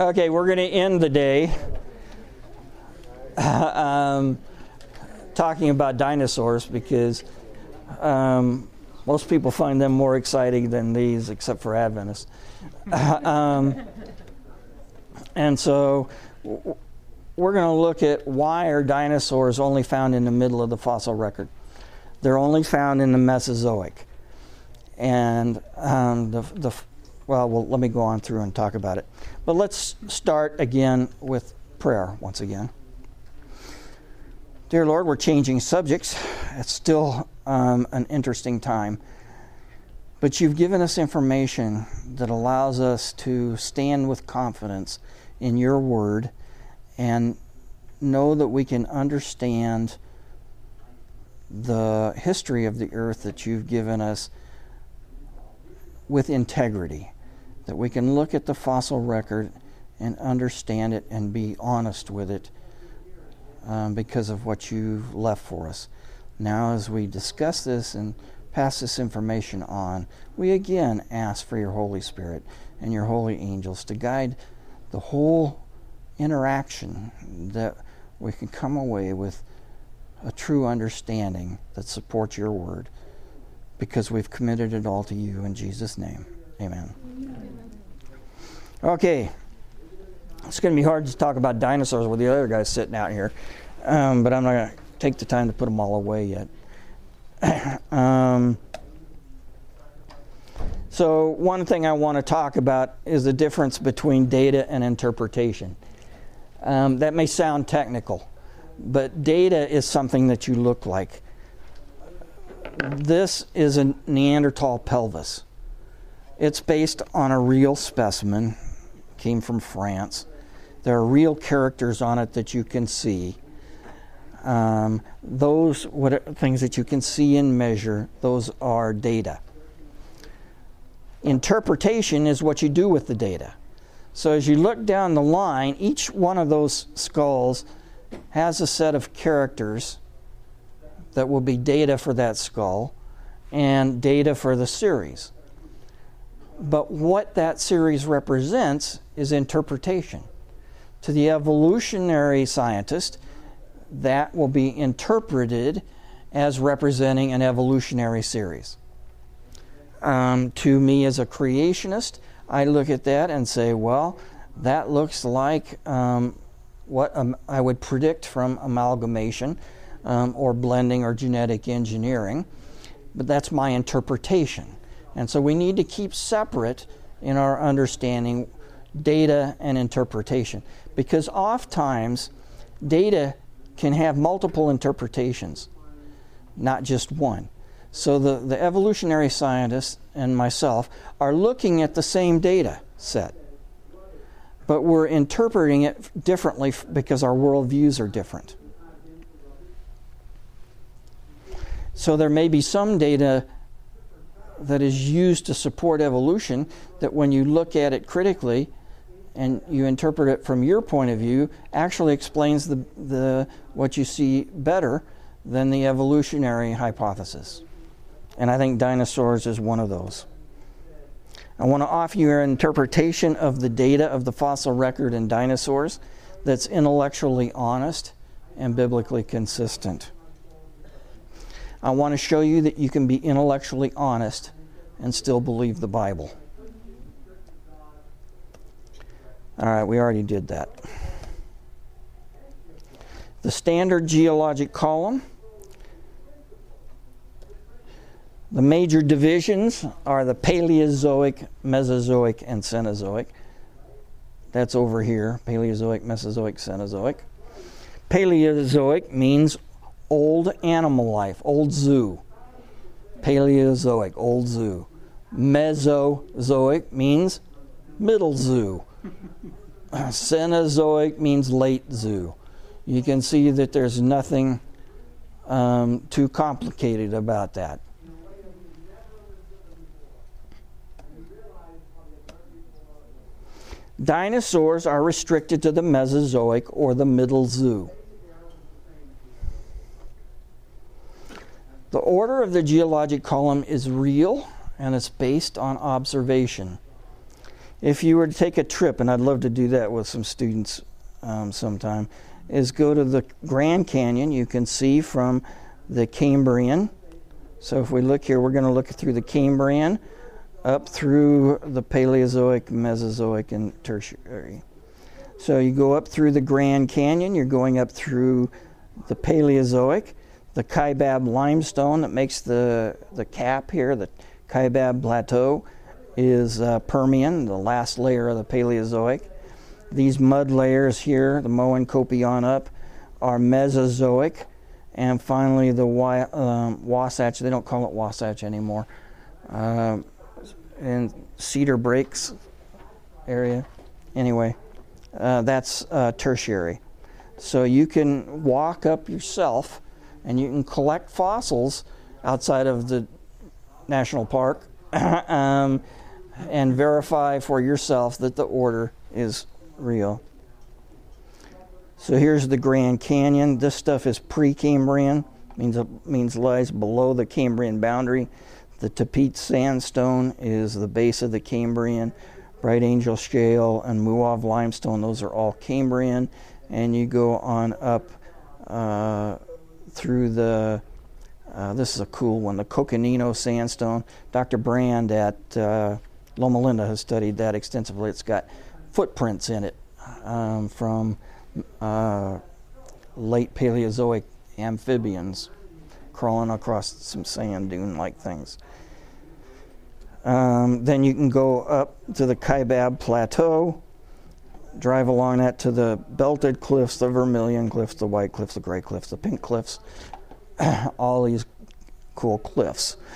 Okay, we're going to end the day um, talking about dinosaurs because um, most people find them more exciting than these, except for Adventists. um, and so we're going to look at why are dinosaurs only found in the middle of the fossil record. They're only found in the Mesozoic. And um, the, the well, well, let me go on through and talk about it. But let's start again with prayer once again. Dear Lord, we're changing subjects. It's still um, an interesting time. But you've given us information that allows us to stand with confidence in your word and know that we can understand the history of the earth that you've given us with integrity that we can look at the fossil record and understand it and be honest with it um, because of what you've left for us. Now, as we discuss this and pass this information on, we again ask for your Holy Spirit and your holy angels to guide the whole interaction that we can come away with a true understanding that supports your word because we've committed it all to you in Jesus' name. Amen. Okay. It's going to be hard to talk about dinosaurs with the other guys sitting out here, um, but I'm not going to take the time to put them all away yet. um, so, one thing I want to talk about is the difference between data and interpretation. Um, that may sound technical, but data is something that you look like. This is a Neanderthal pelvis. It's based on a real specimen, came from France. There are real characters on it that you can see. Um, those what things that you can see and measure, those are data. Interpretation is what you do with the data. So as you look down the line, each one of those skulls has a set of characters that will be data for that skull and data for the series. But what that series represents is interpretation. To the evolutionary scientist, that will be interpreted as representing an evolutionary series. Um, to me, as a creationist, I look at that and say, well, that looks like um, what um, I would predict from amalgamation um, or blending or genetic engineering. But that's my interpretation. And so we need to keep separate in our understanding data and interpretation because oftentimes data can have multiple interpretations, not just one. So the, the evolutionary scientists and myself are looking at the same data set, but we're interpreting it differently because our worldviews are different. So there may be some data that is used to support evolution that when you look at it critically and you interpret it from your point of view actually explains the, the what you see better than the evolutionary hypothesis. And I think dinosaurs is one of those. I want to offer you an interpretation of the data of the fossil record in dinosaurs that's intellectually honest and biblically consistent. I want to show you that you can be intellectually honest and still believe the Bible. All right, we already did that. The standard geologic column. The major divisions are the Paleozoic, Mesozoic, and Cenozoic. That's over here Paleozoic, Mesozoic, Cenozoic. Paleozoic means old animal life, old zoo. Paleozoic, old zoo. Mesozoic means middle zoo. Cenozoic means late zoo. You can see that there's nothing um, too complicated about that. Dinosaurs are restricted to the Mesozoic or the Middle Zoo. The order of the geologic column is real and it's based on observation. if you were to take a trip, and I'd love to do that with some students um, sometime, is go to the Grand Canyon. You can see from the Cambrian. So if we look here, we're going to look through the Cambrian up through the Paleozoic, Mesozoic, and Tertiary. So you go up through the Grand Canyon, you're going up through the Paleozoic, the Kaibab limestone that makes the, the cap here, the Kaibab Plateau, is uh, Permian, the last layer of the Paleozoic. These mud layers here, the Moenkopi on up, are Mesozoic. And finally, the um, Wasatch, they don't call it Wasatch anymore, uh, in Cedar Breaks area. Anyway, uh, that's uh, tertiary. So you can walk up yourself and you can collect fossils outside of the national park um, and verify for yourself that the order is real. So here's the Grand Canyon. This stuff is pre-Cambrian, means it means lies below the Cambrian boundary. The Tapeats sandstone is the base of the Cambrian. Bright Angel Shale and Muav limestone, those are all Cambrian. And you go on up uh, through the, uh, this is a cool one, the Coconino sandstone. Dr. Brand at uh, Loma Linda has studied that extensively. It's got footprints in it um, from uh, late Paleozoic amphibians crawling across some sand dune like things. Um, then you can go up to the Kaibab Plateau, drive along that to the belted cliffs, the vermilion cliffs, the white cliffs, the gray cliffs, the pink cliffs, all these cool cliffs.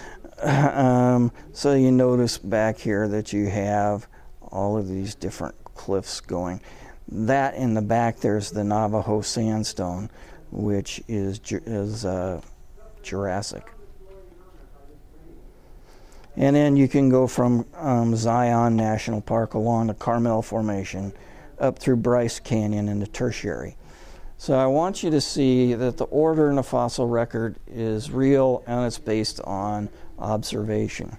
Um, so you notice back here that you have all of these different cliffs going. That in the back, there's the Navajo sandstone, which is, is uh, Jurassic. And then you can go from um, Zion National Park along the Carmel Formation up through Bryce Canyon into Tertiary. So I want you to see that the order in the fossil record is real and it's based on observation.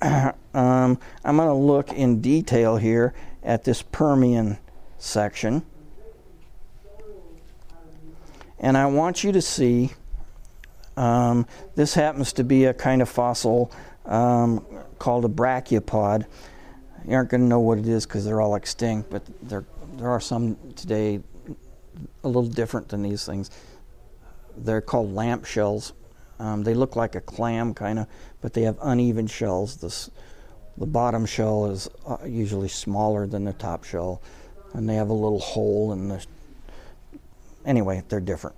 um, I'm going to look in detail here at this Permian section. And I want you to see um, this happens to be a kind of fossil um, called a brachiopod. You aren't going to know what it is because they're all extinct, but there, there are some today a little different than these things. They're called lamp shells. Um, they look like a clam, kind of, but they have uneven shells. This, the bottom shell is uh, usually smaller than the top shell, and they have a little hole in the. Anyway, they're different.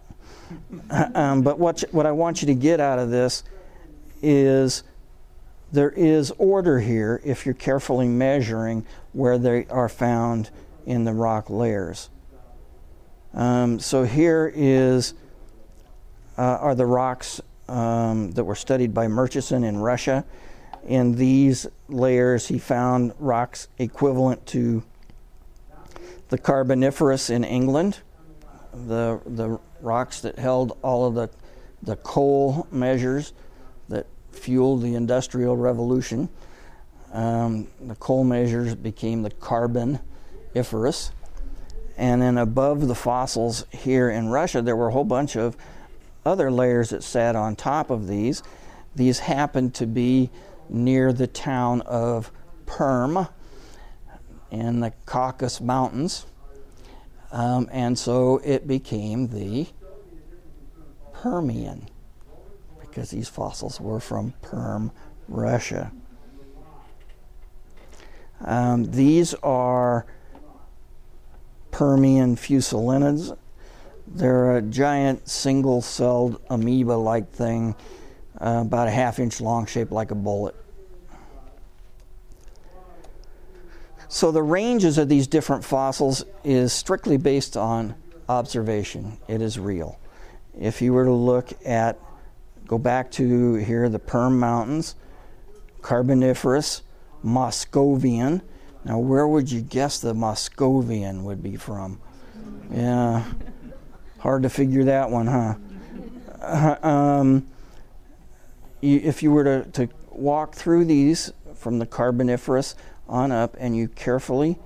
um, but what, what I want you to get out of this is there is order here if you're carefully measuring where they are found in the rock layers. Um, so here is uh, are the rocks um, that were studied by Murchison in Russia. In these layers, he found rocks equivalent to the Carboniferous in England, the the rocks that held all of the, the coal measures fueled the Industrial Revolution. Um, the coal measures became the carboniferous. And then above the fossils here in Russia, there were a whole bunch of other layers that sat on top of these. These happened to be near the town of Perm in the Caucasus Mountains. Um, and so it became the Permian because these fossils were from Perm, Russia. Um, these are Permian fusulinids. They're a giant single celled amoeba like thing, uh, about a half inch long, shaped like a bullet. So the ranges of these different fossils is strictly based on observation. It is real. If you were to look at, go back to here, the Perm Mountains, Carboniferous, Moscovian. Now, where would you guess the Moscovian would be from? Yeah, hard to figure that one, huh? Uh, um, you, if you were to, to walk through these from the Carboniferous on up, and you carefully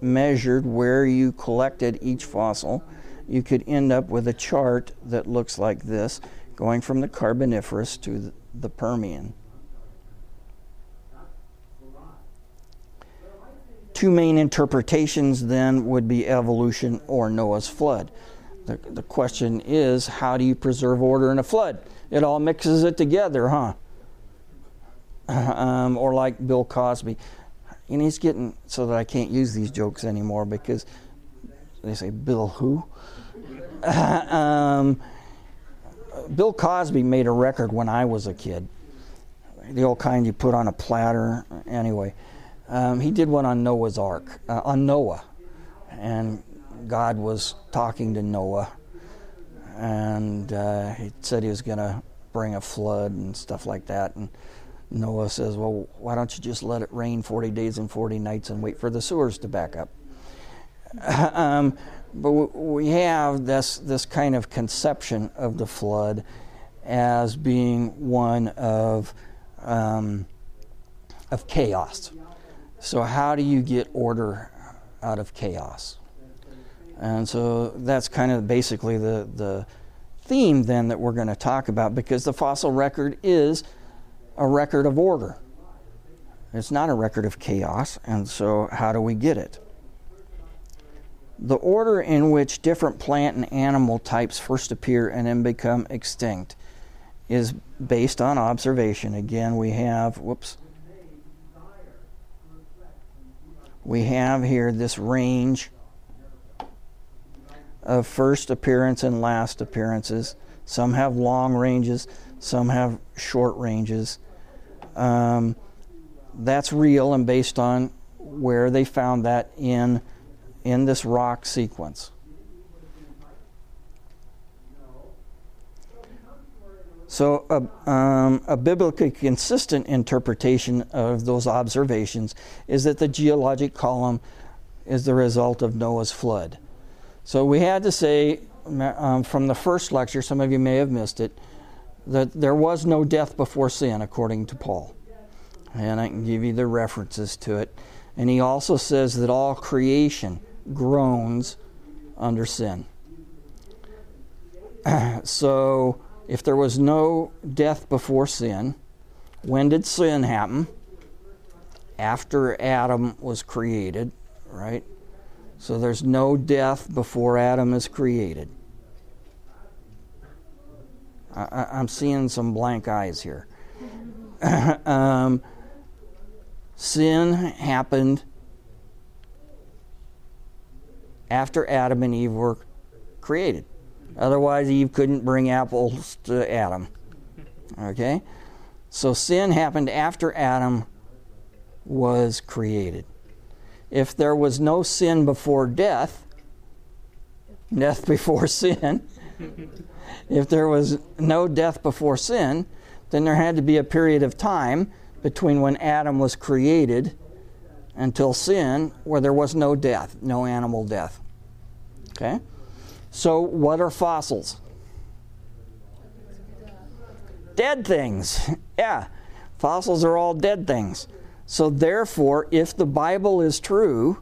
measured where you collected each fossil, you could end up with a chart that looks like this, going from the Carboniferous to the Permian. Two main interpretations then would be evolution or Noah's flood. The, the question is how do you preserve order in a flood? It all mixes it together, huh? Um, or like Bill Cosby. And he's getting so that I can't use these jokes anymore because they say, Bill who? um, Bill Cosby made a record when I was a kid. The old kind you put on a platter. Anyway, um, he did one on Noah's Ark, uh, on Noah. And God was talking to Noah. And uh, he said he was going to bring a flood and stuff like that. And Noah says, Well, why don't you just let it rain 40 days and 40 nights and wait for the sewers to back up? um, but we have this, this kind of conception of the flood as being one of, um, of chaos. So, how do you get order out of chaos? And so that's kind of basically the, the theme then that we're going to talk about because the fossil record is a record of order. It's not a record of chaos, and so how do we get it? The order in which different plant and animal types first appear and then become extinct is based on observation. Again, we have, whoops, we have here this range of first appearance and last appearances. Some have long ranges, some have short ranges. Um, that's real and based on where they found that in in this rock sequence. So, a, um, a, biblically consistent interpretation of those observations is that the geologic column is the result of Noah's flood. So, we had to say um, from the first lecture, some of you may have missed it, that there was no death before sin, according to Paul. And I can give you the references to it. And he also says that all creation groans under sin. so, if there was no death before sin, when did sin happen? After Adam was created, right? So there's no death before Adam is created. I, am seeing some blank eyes here. um, sin happened after Adam and Eve were created. Otherwise, Eve couldn't bring apples to Adam. Okay? So sin happened after Adam was created. If there was no sin before death, death before sin, if there was no death before sin, then there had to be a period of time between when Adam was created until sin where there was no death, no animal death. Okay? So, what are fossils? Dead things. Yeah. Fossils are all dead things. So, therefore, if the Bible is true,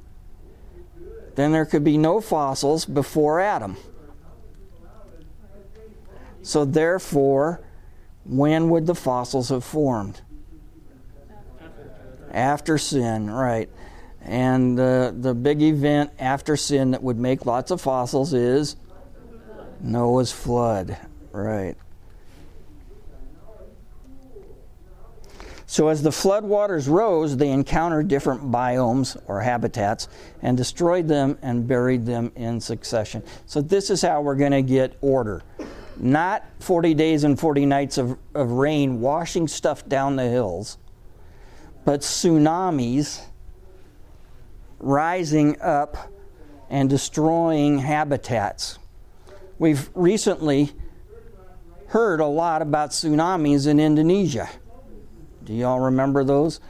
then there could be no fossils before Adam. So, therefore, when would the fossils have formed? After sin, right. And the, the big event after sin that would make lots of fossils is Noah's flood, right. So, as the floodwaters rose, they encountered different biomes or habitats and destroyed them and buried them in succession. So, this is how we're going to get order. Not 40 days and 40 nights of, of rain washing stuff down the hills, but tsunamis rising up and destroying habitats. We've recently heard a lot about tsunamis in Indonesia. Do y'all remember those?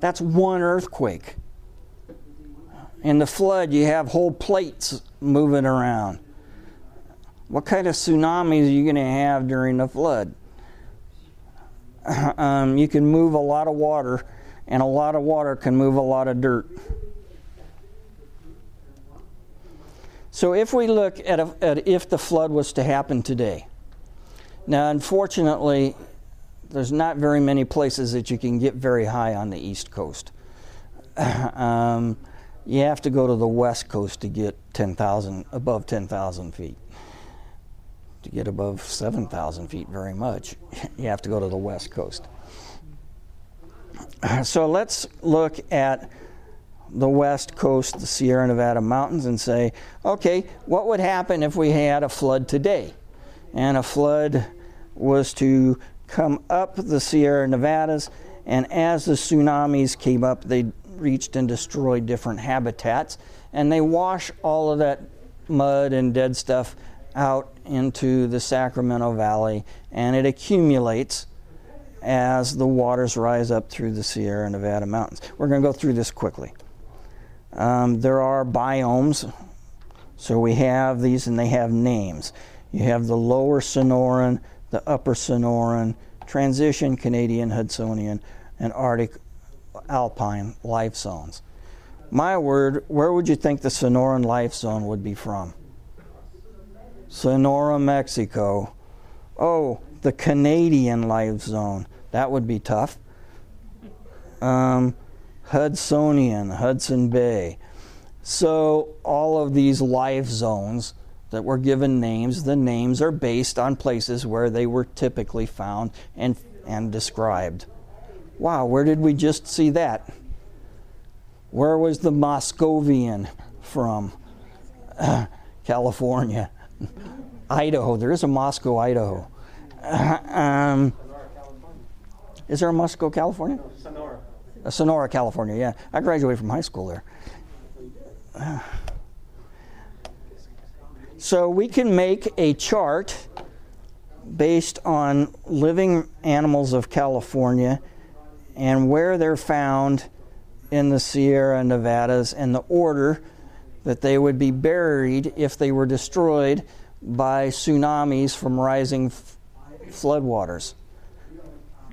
That's one earthquake. In the flood, you have whole plates moving around. What kind of tsunamis are you going to have during the flood? um, you can move a lot of water, and a lot of water can move a lot of dirt. So if we look at, a, at if the flood was to happen today, now unfortunately, there's not very many places that you can get very high on the east coast. um, you have to go to the west coast to get 10,000 above 10,000 feet. To get above 7,000 feet, very much, you have to go to the west coast. So let's look at the west coast, the Sierra Nevada mountains, and say, okay, what would happen if we had a flood today? And a flood was to come up the Sierra Nevadas, and as the tsunamis came up, they reached and destroyed different habitats, and they wash all of that mud and dead stuff out into the Sacramento Valley, and it accumulates as the waters rise up through the Sierra Nevada mountains. We're going to go through this quickly. Um, there are biomes. So we have these and they have names. You have the lower Sonoran, the upper Sonoran, transition Canadian Hudsonian, and Arctic alpine life zones. My word, where would you think the Sonoran life zone would be from? Sonora, Mexico. Oh, the Canadian life zone. That would be tough. Um, Hudsonian, Hudson Bay. So, all of these life zones that were given names, the names are based on places where they were typically found and, and described. Wow, where did we just see that? Where was the Moscovian from? California. Idaho. There is a Moscow, Idaho. Uh, um, is there a Moscow, California? Sonora. Uh, Sonora, California, yeah. I graduated from high school there. so we can make a chart based on living animals of California and where they're found in the Sierra Nevadas and the order that they would be buried if they were destroyed by tsunamis from rising f- floodwaters.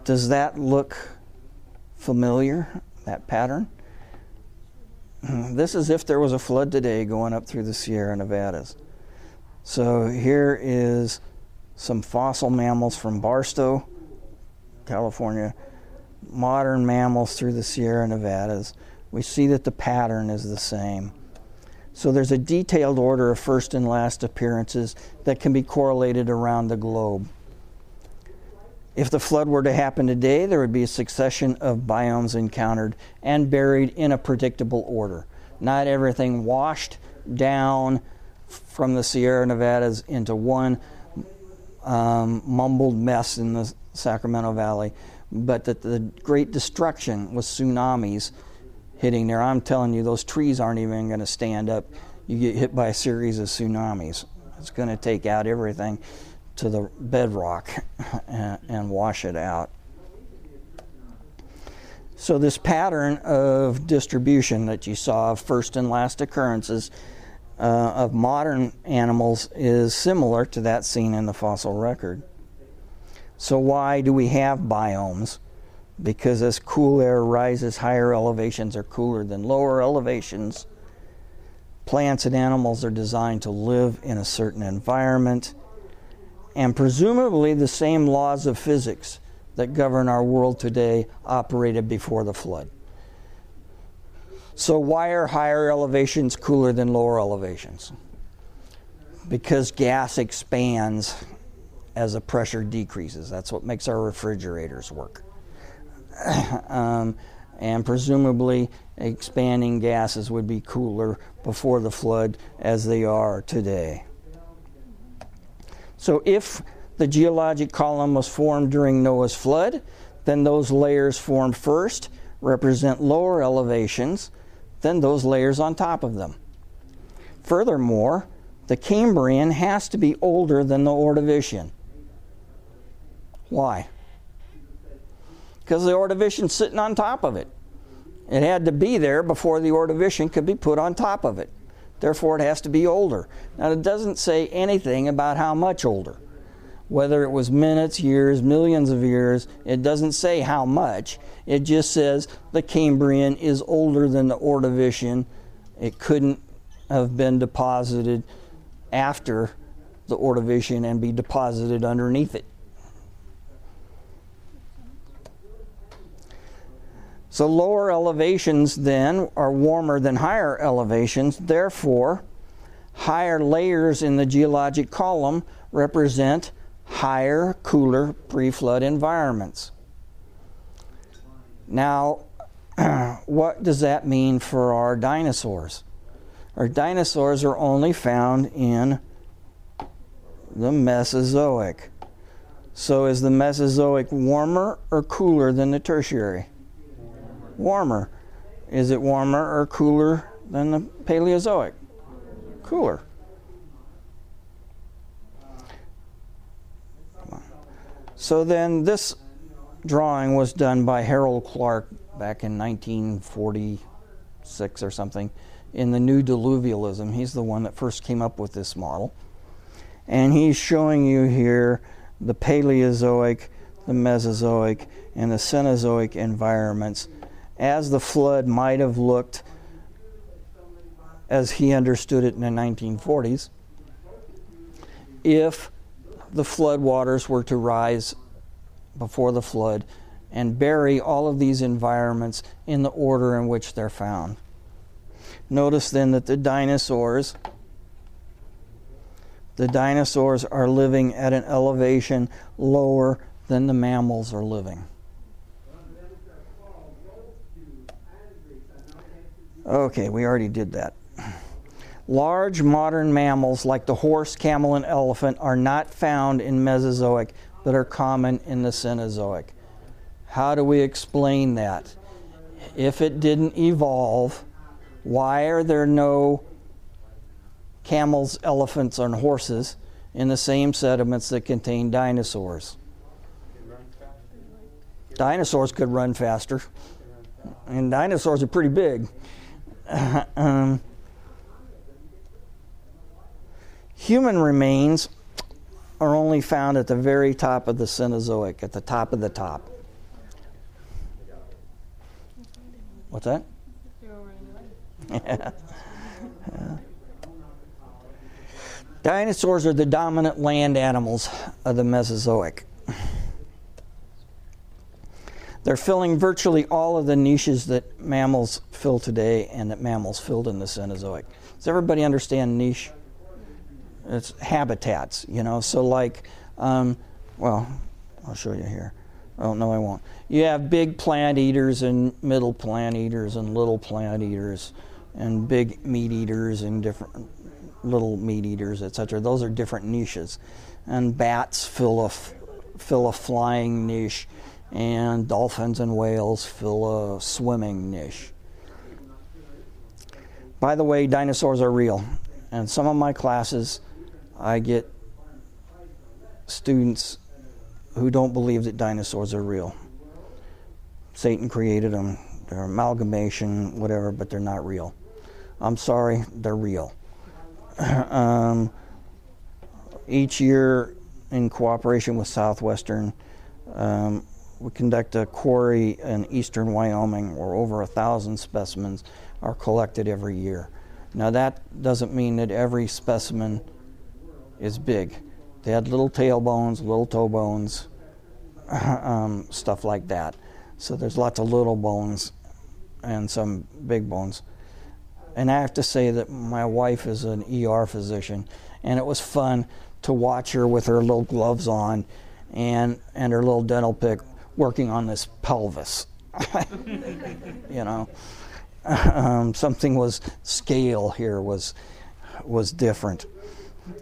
Does that look familiar, that pattern? This is if there was a flood today going up through the Sierra Nevadas. So here is some fossil mammals from Barstow, California, modern mammals through the Sierra Nevadas. We see that the pattern is the same. So there's a detailed order of first and last appearances that can be correlated around the globe. If the flood were to happen today, there would be a succession of biomes encountered and buried in a predictable order. Not everything washed down from the Sierra Nevadas into one um, mumbled mess in the Sacramento Valley, but that the great destruction was tsunamis hitting there. I'm telling you, those trees aren't even going to stand up. You get hit by a series of tsunamis. It's going to take out everything to the bedrock and, and wash it out. So, this pattern of distribution that you saw of first and last occurrences uh, of modern animals is similar to that seen in the fossil record. So, why do we have biomes? Because as cool air rises, higher elevations are cooler than lower elevations. Plants and animals are designed to live in a certain environment and presumably the same laws of physics that govern our world today operated before the flood. So, why are higher elevations cooler than lower elevations? Because gas expands as the pressure decreases. That's what makes our refrigerators work. um, and presumably, expanding gases would be cooler before the flood as they are today. So if the geologic column was formed during Noah's flood, then those layers formed first represent lower elevations than those layers on top of them. Furthermore, the Cambrian has to be older than the Ordovician. Why? Because the Ordovician's sitting on top of it. It had to be there before the Ordovician could be put on top of it. Therefore, it has to be older. Now, it doesn't say anything about how much older. Whether it was minutes, years, millions of years, it doesn't say how much. It just says the Cambrian is older than the Ordovician. It couldn't have been deposited after the Ordovician and be deposited underneath it. So lower elevations then are warmer than higher elevations. Therefore, higher layers in the geologic column represent higher, cooler pre-flood environments. Now, what does that mean for our dinosaurs? Our dinosaurs are only found in the Mesozoic. So is the Mesozoic warmer or cooler than the Tertiary? Warmer. Is it warmer or cooler than the Paleozoic? Cooler. So then this drawing was done by Harold Clark back in 1946 or something in the New Diluvialism. He's the one that first came up with this model. And he's showing you here the Paleozoic, the Mesozoic, and the Cenozoic environments as the flood might have looked as he understood it in the 1940s if the flood waters were to rise before the flood and bury all of these environments in the order in which they're found. Notice then that the dinosaurs the dinosaurs are living at an elevation lower than the mammals are living. Okay, we already did that. Large modern mammals like the horse, camel, and elephant are not found in Mesozoic but are common in the Cenozoic. How do we explain that? If it didn't evolve, why are there no camels, elephants, and horses in the same sediments that contain dinosaurs? Dinosaurs could run faster, and dinosaurs are pretty big. um, human remains are only found at the very top of the Cenozoic, at the top of the top. What's that? yeah. Dinosaurs are the dominant land animals of the Mesozoic. They're filling virtually all of the niches that mammals fill today and that mammals filled in the Cenozoic. Does everybody understand niche? It's habitats, you know. So, like, um, well, I'll show you here. Oh, no, I won't. You have big plant eaters and middle plant eaters and little plant eaters and big meat eaters and different little meat eaters, etc. Those are different niches. And bats fill a, fill a flying niche and dolphins and whales fill a swimming niche. By the way, dinosaurs are real. And some of my classes, I get students who don't believe that dinosaurs are real. Satan created them, they're amalgamation, whatever, but they're not real. I'm sorry, they're real. um, each year, in cooperation with Southwestern, um, we conduct a quarry in eastern Wyoming where over a thousand specimens are collected every year. Now, that doesn't mean that every specimen is big. They had little tail bones, little toe bones, um, stuff like that. So there's lots of little bones and some big bones. And I have to say that my wife is an ER physician, and it was fun to watch her with her little gloves on and, and her little dental pick working on this pelvis. you know, um, something was scale here was was different.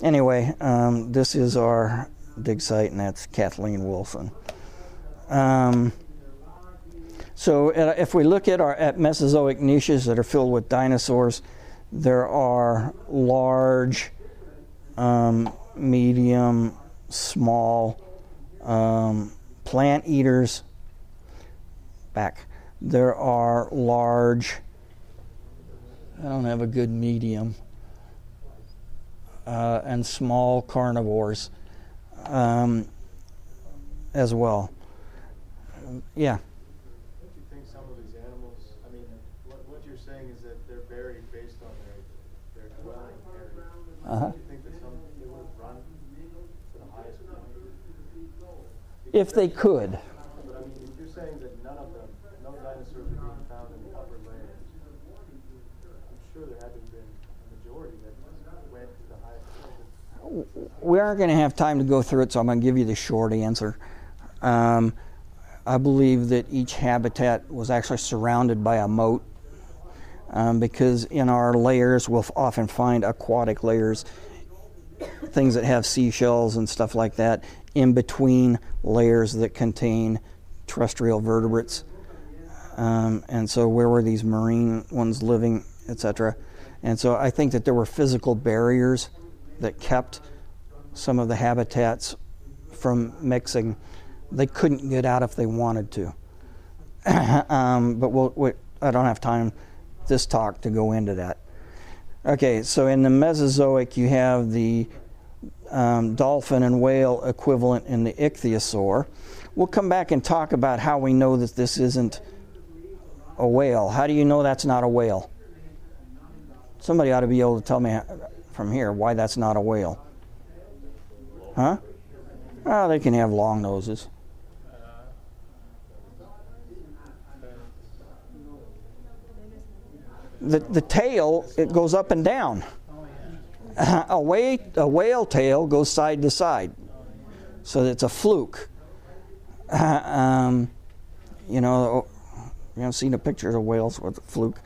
Anyway, um, this is our dig site, and that's Kathleen Wilson. Um, so, if we look at our at Mesozoic niches that are filled with dinosaurs, there are large, um, medium, small um, plant eaters. Back. There are large, I don't have a good medium, uh, and small carnivores. um, as well. Yeah. Don't you think some of these animals, I mean, what, what you're saying is that they're buried based on their, their dwelling area. Uh-huh. Don't you think that some, they would have run to the highest point? If they could. But I mean, if you're saying that none of them, no dinosaurs are being found in the upper layers, I'm sure there been a majority that went to the highest we aren't going to have time to go through it, so I'm going to give you the short answer. Um, I believe that each habitat was actually surrounded by a moat um, because in our layers we'll often find aquatic layers, things that have seashells and stuff like that, in between layers that contain terrestrial vertebrates. Um, and so, where were these marine ones living, etc.? And so, I think that there were physical barriers that kept some of the habitats from mixing. They couldn't get out if they wanted to. um, but we'll, we, I don't have time this talk to go into that. Okay, so in the Mesozoic, you have the um, dolphin and whale equivalent in the ichthyosaur. We'll come back and talk about how we know that this isn't a whale. How do you know that's not a whale? Somebody ought to be able to tell me from here why that's not a whale. Huh? Oh, they can have long noses. The, the tail, it goes up and down. A, whale, a whale tail goes side to side. So it's a fluke. um, you know, you haven't seen a picture of whales with a fluke.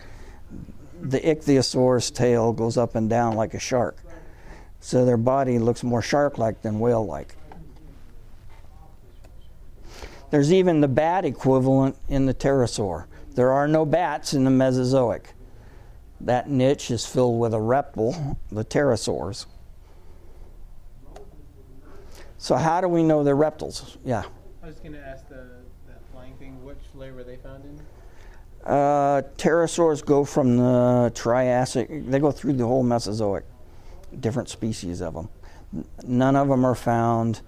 The ichthyosaurus tail goes up and down like a shark. So their body looks more shark like than whale like. There's even the bat equivalent in the pterosaur. There are no bats in the Mesozoic. That niche is filled with a reptile, the pterosaurs. So, how do we know they're reptiles? Yeah. I was going to ask the that flying thing. Which layer were they found in? Uh, pterosaurs go from the Triassic, they go through the whole Mesozoic, different species of them. None of them are found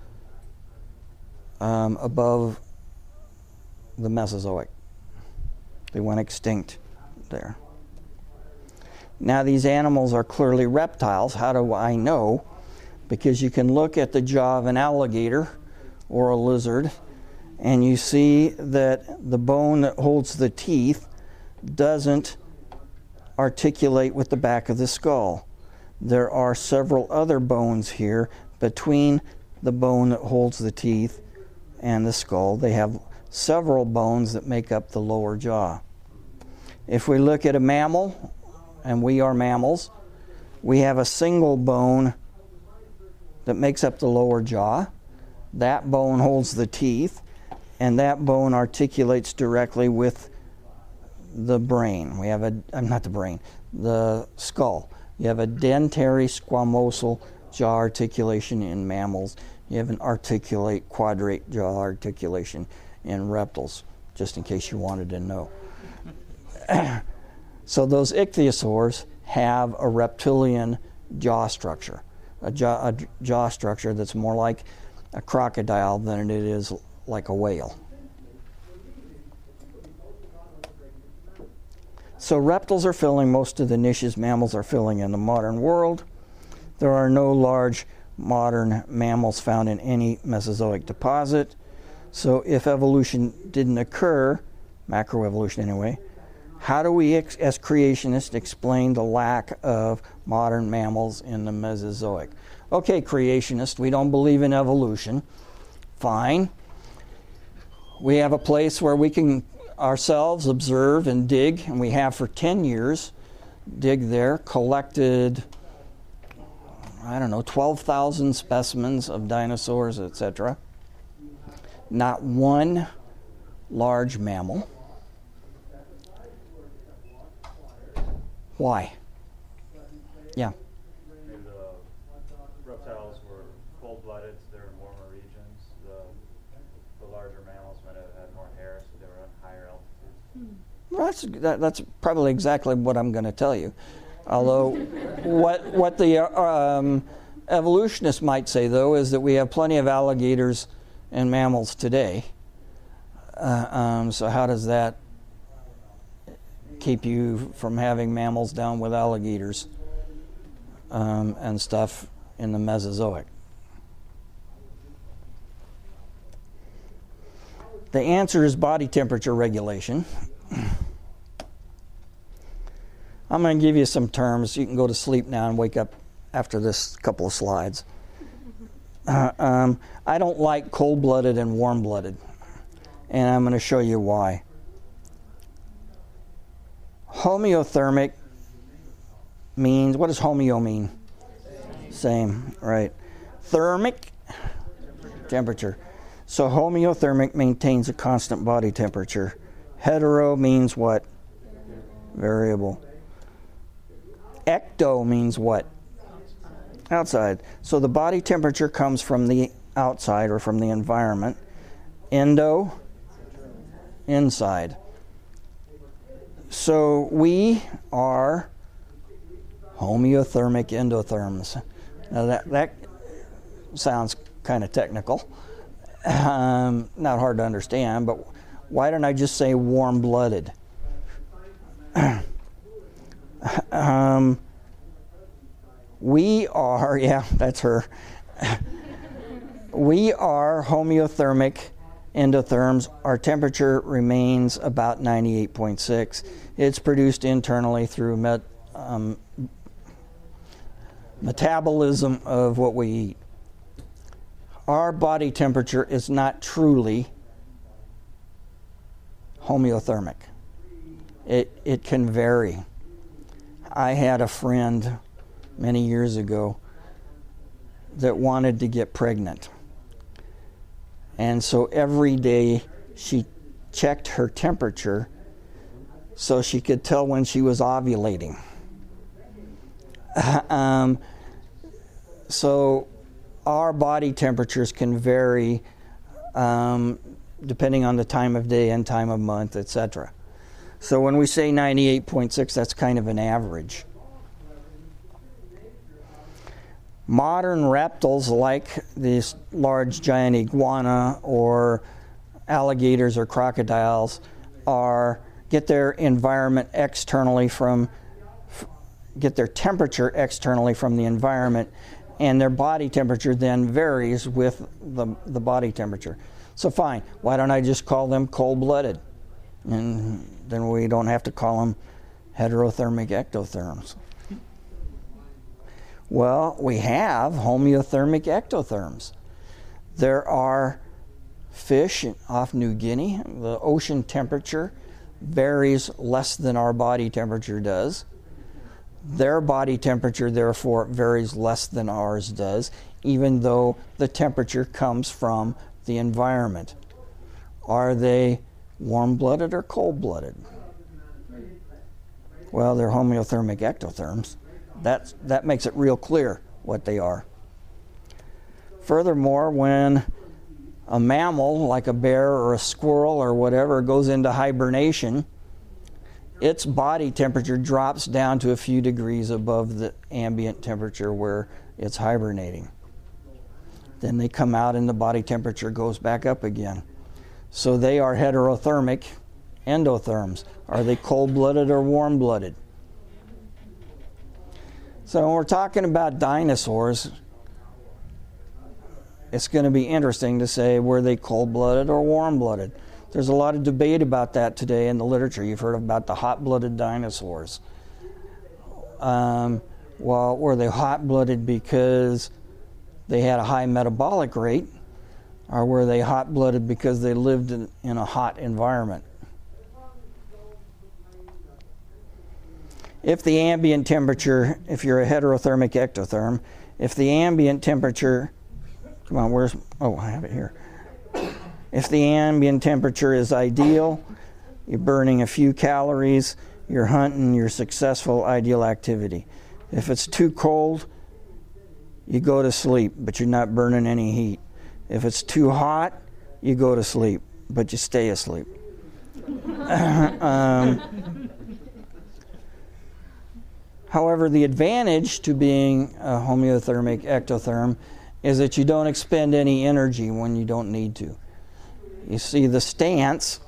um, above the Mesozoic. They went extinct there. Now, these animals are clearly reptiles. How do I know? Because you can look at the jaw of an alligator or a lizard, and you see that the bone that holds the teeth doesn't articulate with the back of the skull. There are several other bones here between the bone that holds the teeth and the skull. They have several bones that make up the lower jaw. If we look at a mammal, and we are mammals, we have a single bone that makes up the lower jaw. That bone holds the teeth, and that bone articulates directly with the brain. We have a, I'm not the brain, the skull. You have a dentary squamosal jaw articulation in mammals. You have an articular quadrate jaw articulation in reptiles, just in case you wanted to know. so those ichthyosaurs have a reptilian jaw structure, a jaw, a jaw structure that's more like a crocodile than it is like a whale. So reptiles are filling most of the niches mammals are filling in the modern world. There are no large modern mammals found in any Mesozoic deposit. So if evolution didn't occur, macroevolution anyway, how do we, as creationists, explain the lack of modern mammals in the Mesozoic? Okay, creationists, we don't believe in evolution. Fine. We have a place where we can ourselves observe and dig, and we have for 10 years, dig there, collected, I don't know, 12,000 specimens of dinosaurs, etc. Not one large mammal. Why? Yeah. Maybe the reptiles were cold-blooded, so they were in warmer regions. The, the larger mammals might have had more hair, so they were on higher altitudes. Well, that's, that, that's probably exactly what I'm going to tell you. Although, what, what the um, evolutionists might say, though, is that we have plenty of alligators and mammals today. Uh, um, so, how does that keep you from having mammals down with alligators um, and stuff in the Mesozoic? The answer is body temperature regulation. I'm going to give you some terms. You can go to sleep now and wake up after this couple of slides. Uh, um, I don't like cold blooded and warm blooded, and I'm going to show you why. Homeothermic means what does homeo mean? Same, right. Thermic temperature. So homeothermic maintains a constant body temperature. Hetero means what? Variable. Ecto means what? Outside. So the body temperature comes from the outside or from the environment. Endo, inside. So we are homeothermic endotherms. Now that, that sounds kind of technical um, not hard to understand, but why don't I just say warm blooded? um, we are, yeah, that's her. we are homeothermic endotherms. Our temperature remains about 98.6. It's produced internally through met, um, metabolism of what we eat our body temperature is not truly homeothermic. It, it can vary. I had a friend many years ago that wanted to get pregnant. And so every day she checked her temperature so she could tell when she was ovulating. um, so our body temperatures can vary um, depending on the time of day and time of month, etc. So when we say 98.6, that's kind of an average. Modern reptiles like these large giant iguana or alligators or crocodiles are get their environment externally from get their temperature externally from the environment and their body temperature then varies with the, the body temperature. So, fine, why don't I just call them cold blooded? And then we don't have to call them heterothermic ectotherms. Well, we have homeothermic ectotherms. There are fish off New Guinea. The ocean temperature varies less than our body temperature does. Their body temperature, therefore, varies less than ours does, even though the temperature comes from the environment. Are they warm blooded or cold blooded? Well, they're homeothermic ectotherms. That's, that makes it real clear what they are. Furthermore, when a mammal like a bear or a squirrel or whatever goes into hibernation, its body temperature drops down to a few degrees above the ambient temperature where it's hibernating. Then they come out and the body temperature goes back up again. So they are heterothermic endotherms. Are they cold blooded or warm blooded? So when we're talking about dinosaurs, it's going to be interesting to say were they cold blooded or warm blooded? There's a lot of debate about that today in the literature. You've heard about the hot blooded dinosaurs. Um, well, were they hot blooded because they had a high metabolic rate, or were they hot blooded because they lived in, in a hot environment? If the ambient temperature, if you're a heterothermic ectotherm, if the ambient temperature, come on, where's, oh, I have it here. If the ambient temperature is ideal, you're burning a few calories, you're hunting, you're successful, ideal activity. If it's too cold, you go to sleep, but you're not burning any heat. If it's too hot, you go to sleep, but you stay asleep. um, However, the advantage to being a homeothermic ectotherm is that you don't expend any energy when you don't need to. You see the stance,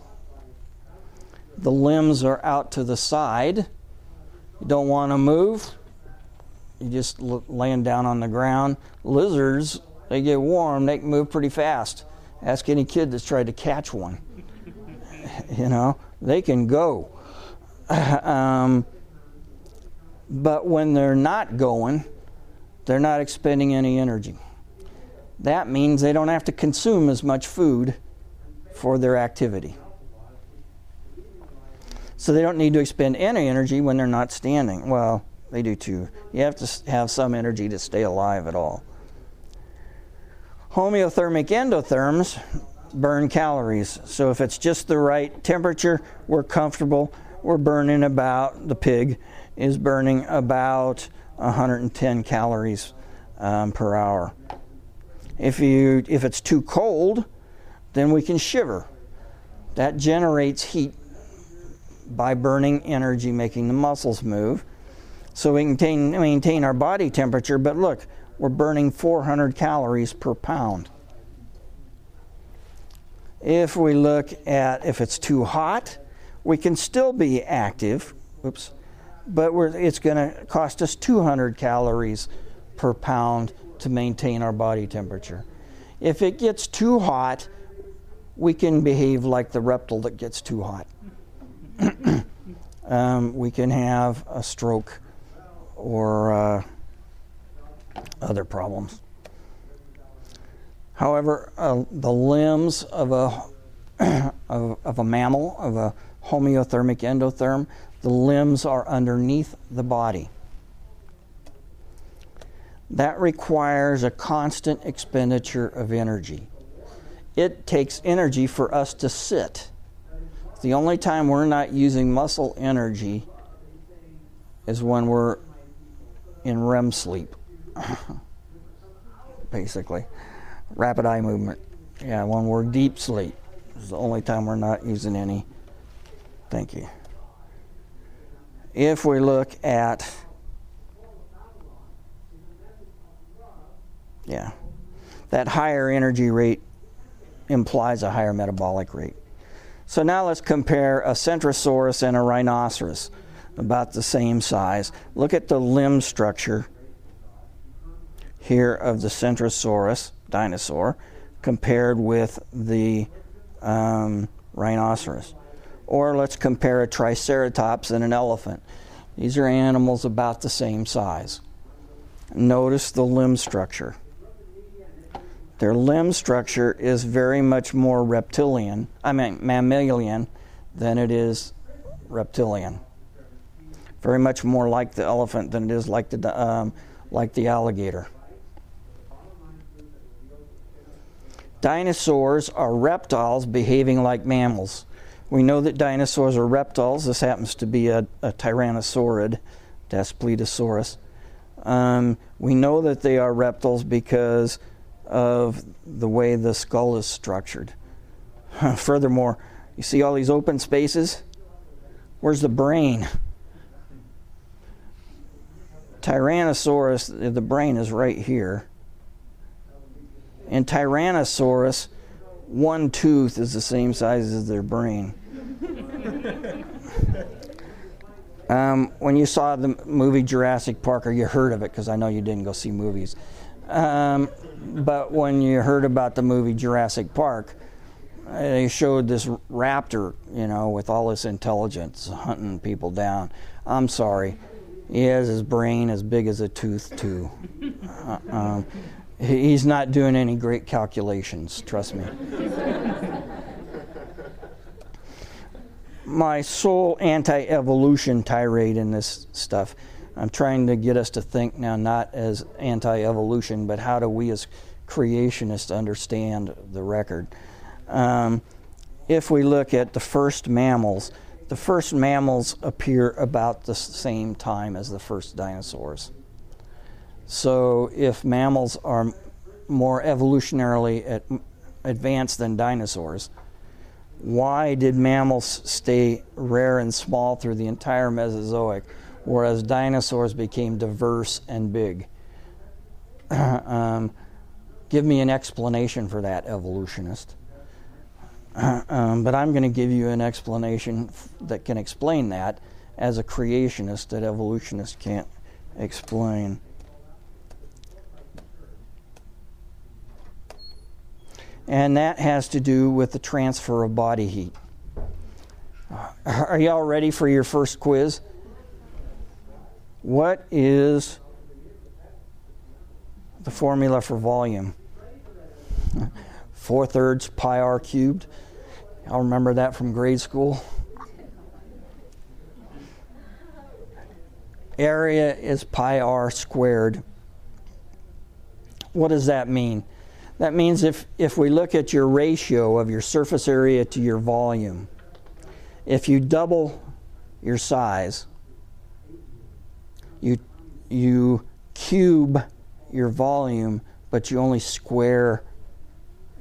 the limbs are out to the side. You don't want to move, you just l- laying down on the ground. Lizards, they get warm, they can move pretty fast. Ask any kid that's tried to catch one. you know, they can go. um, but when they're not going, they're not expending any energy. That means they don't have to consume as much food for their activity. So they don't need to expend any energy when they're not standing. Well, they do too. You have to have some energy to stay alive at all. Homeothermic endotherms burn calories. So if it's just the right temperature, we're comfortable. We're burning about, the pig is burning about 110 calories um, per hour. If, you, if it's too cold, then we can shiver. That generates heat by burning energy, making the muscles move. So we can maintain our body temperature, but look, we're burning 400 calories per pound. If we look at if it's too hot, we can still be active. Oops. But it's going to cost us 200 calories per pound to maintain our body temperature. If it gets too hot, we can behave like the reptile that gets too hot. um, we can have a stroke or uh, other problems. However, uh, the limbs of a of, of a mammal, of a homeothermic endotherm, the limbs are underneath the body. That requires a constant expenditure of energy. It takes energy for us to sit. The only time we're not using muscle energy is when we're in REM sleep, basically. Rapid eye movement. Yeah, when we're deep sleep is the only time we're not using any. Thank you. If we look at, yeah, that higher energy rate implies a higher metabolic rate. So now let's compare a Centrosaurus and a rhinoceros about the same size. Look at the limb structure here of the Centrosaurus dinosaur compared with the um, rhinoceros. Or let's compare a Triceratops and an elephant. These are animals about the same size. Notice the limb structure. Their limb structure is very much more reptilian, I mean mammalian, than it is reptilian very much more like the elephant than it is like the, um, like the alligator. Dinosaurs are reptiles behaving like mammals. We know that dinosaurs are reptiles. This happens to be a, a tyrannosaurid, Daspletosaurus. Um, we know that they are reptiles because of the way the skull is structured. Furthermore, you see all these open spaces? Where's the brain? Tyrannosaurus, the brain is right here. In Tyrannosaurus, one tooth is the same size as their brain. Um, when you saw the movie Jurassic Park, or you heard of it, because I know you didn't go see movies, um, but when you heard about the movie Jurassic Park, they showed this raptor, you know, with all this intelligence hunting people down. I'm sorry he has his brain as big as a tooth, too. Uh, um, he's not doing any great calculations, trust me. My sole anti evolution tirade in this stuff, I'm trying to get us to think now not as anti evolution, but how do we as creationists understand the record? Um, if we look at the first mammals, the first mammals appear about the same time as the first dinosaurs. So, if mammals are more evolutionarily advanced than dinosaurs, why did mammals stay rare and small through the entire Mesozoic? whereas dinosaurs became diverse and big. um, give me an explanation for that, evolutionist. um, but I'm going to give you an explanation f- that can explain that as a creationist that evolutionists can't explain. And that has to do with the transfer of body heat. Uh, are y'all ready for your first quiz? What is the formula for volume? Four thirds pi r cubed. Y'all remember that from grade school? Area is pi r squared. What does that mean? That means if, if we look at your ratio of your surface area to your volume, if you double your size, you, you cube your volume, but you only square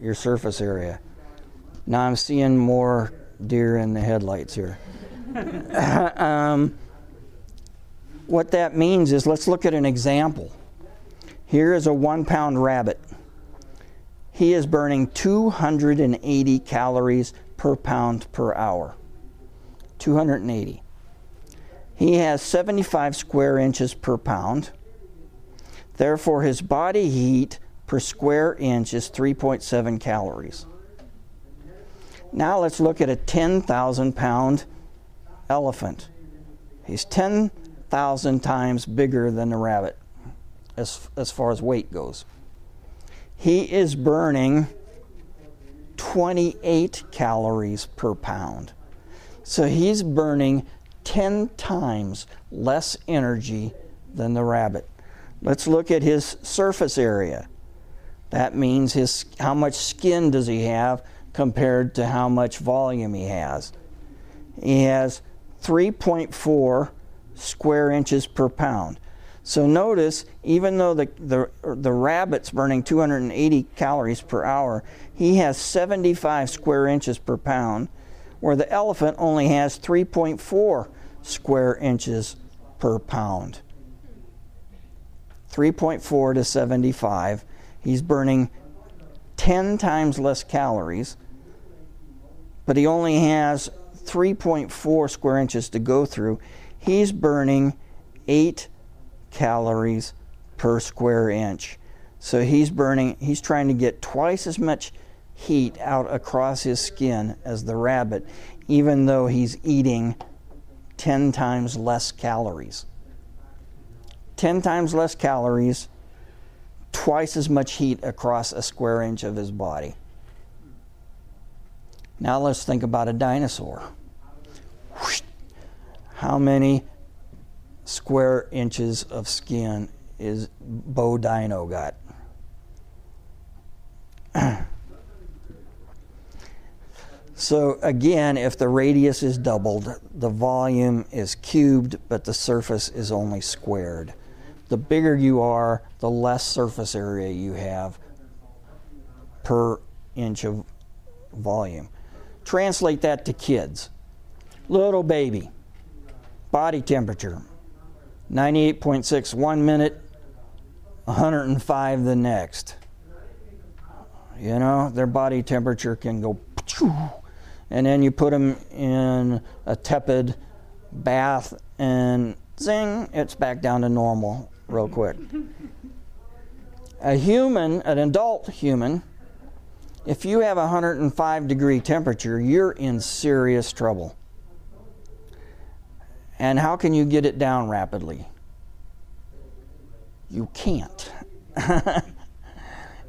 your surface area. Now I'm seeing more deer in the headlights here. um, what that means is let's look at an example. Here is a one pound rabbit. He is burning 280 calories per pound per hour. 280. He has 75 square inches per pound. Therefore, his body heat per square inch is 3.7 calories. Now let's look at a 10,000 pound elephant. He's 10,000 times bigger than the rabbit as, as far as weight goes. He is burning 28 calories per pound. So he's burning 10 times less energy than the rabbit. Let's look at his surface area. That means his how much skin does he have compared to how much volume he has. He has 3.4 square inches per pound. So notice, even though the, the, the rabbit's burning 280 calories per hour, he has 75 square inches per pound, where the elephant only has 3.4 square inches per pound. 3.4 to 75. He's burning 10 times less calories, but he only has 3.4 square inches to go through. He's burning 8 calories per square inch. So he's burning, he's trying to get twice as much heat out across his skin as the rabbit, even though he's eating 10 times less calories. 10 times less calories, twice as much heat across a square inch of his body. Now let's think about a dinosaur. How many square inches of skin is Bo Dino got? So again, if the radius is doubled, the volume is cubed, but the surface is only squared. The bigger you are, the less surface area you have per inch of volume. Translate that to kids. Little baby, body temperature 98.6 one minute, 105 the next. You know, their body temperature can go and then you put them in a tepid bath and zing, it's back down to normal real quick. a human, an adult human, if you have a 105 degree temperature, you're in serious trouble. And how can you get it down rapidly? You can't.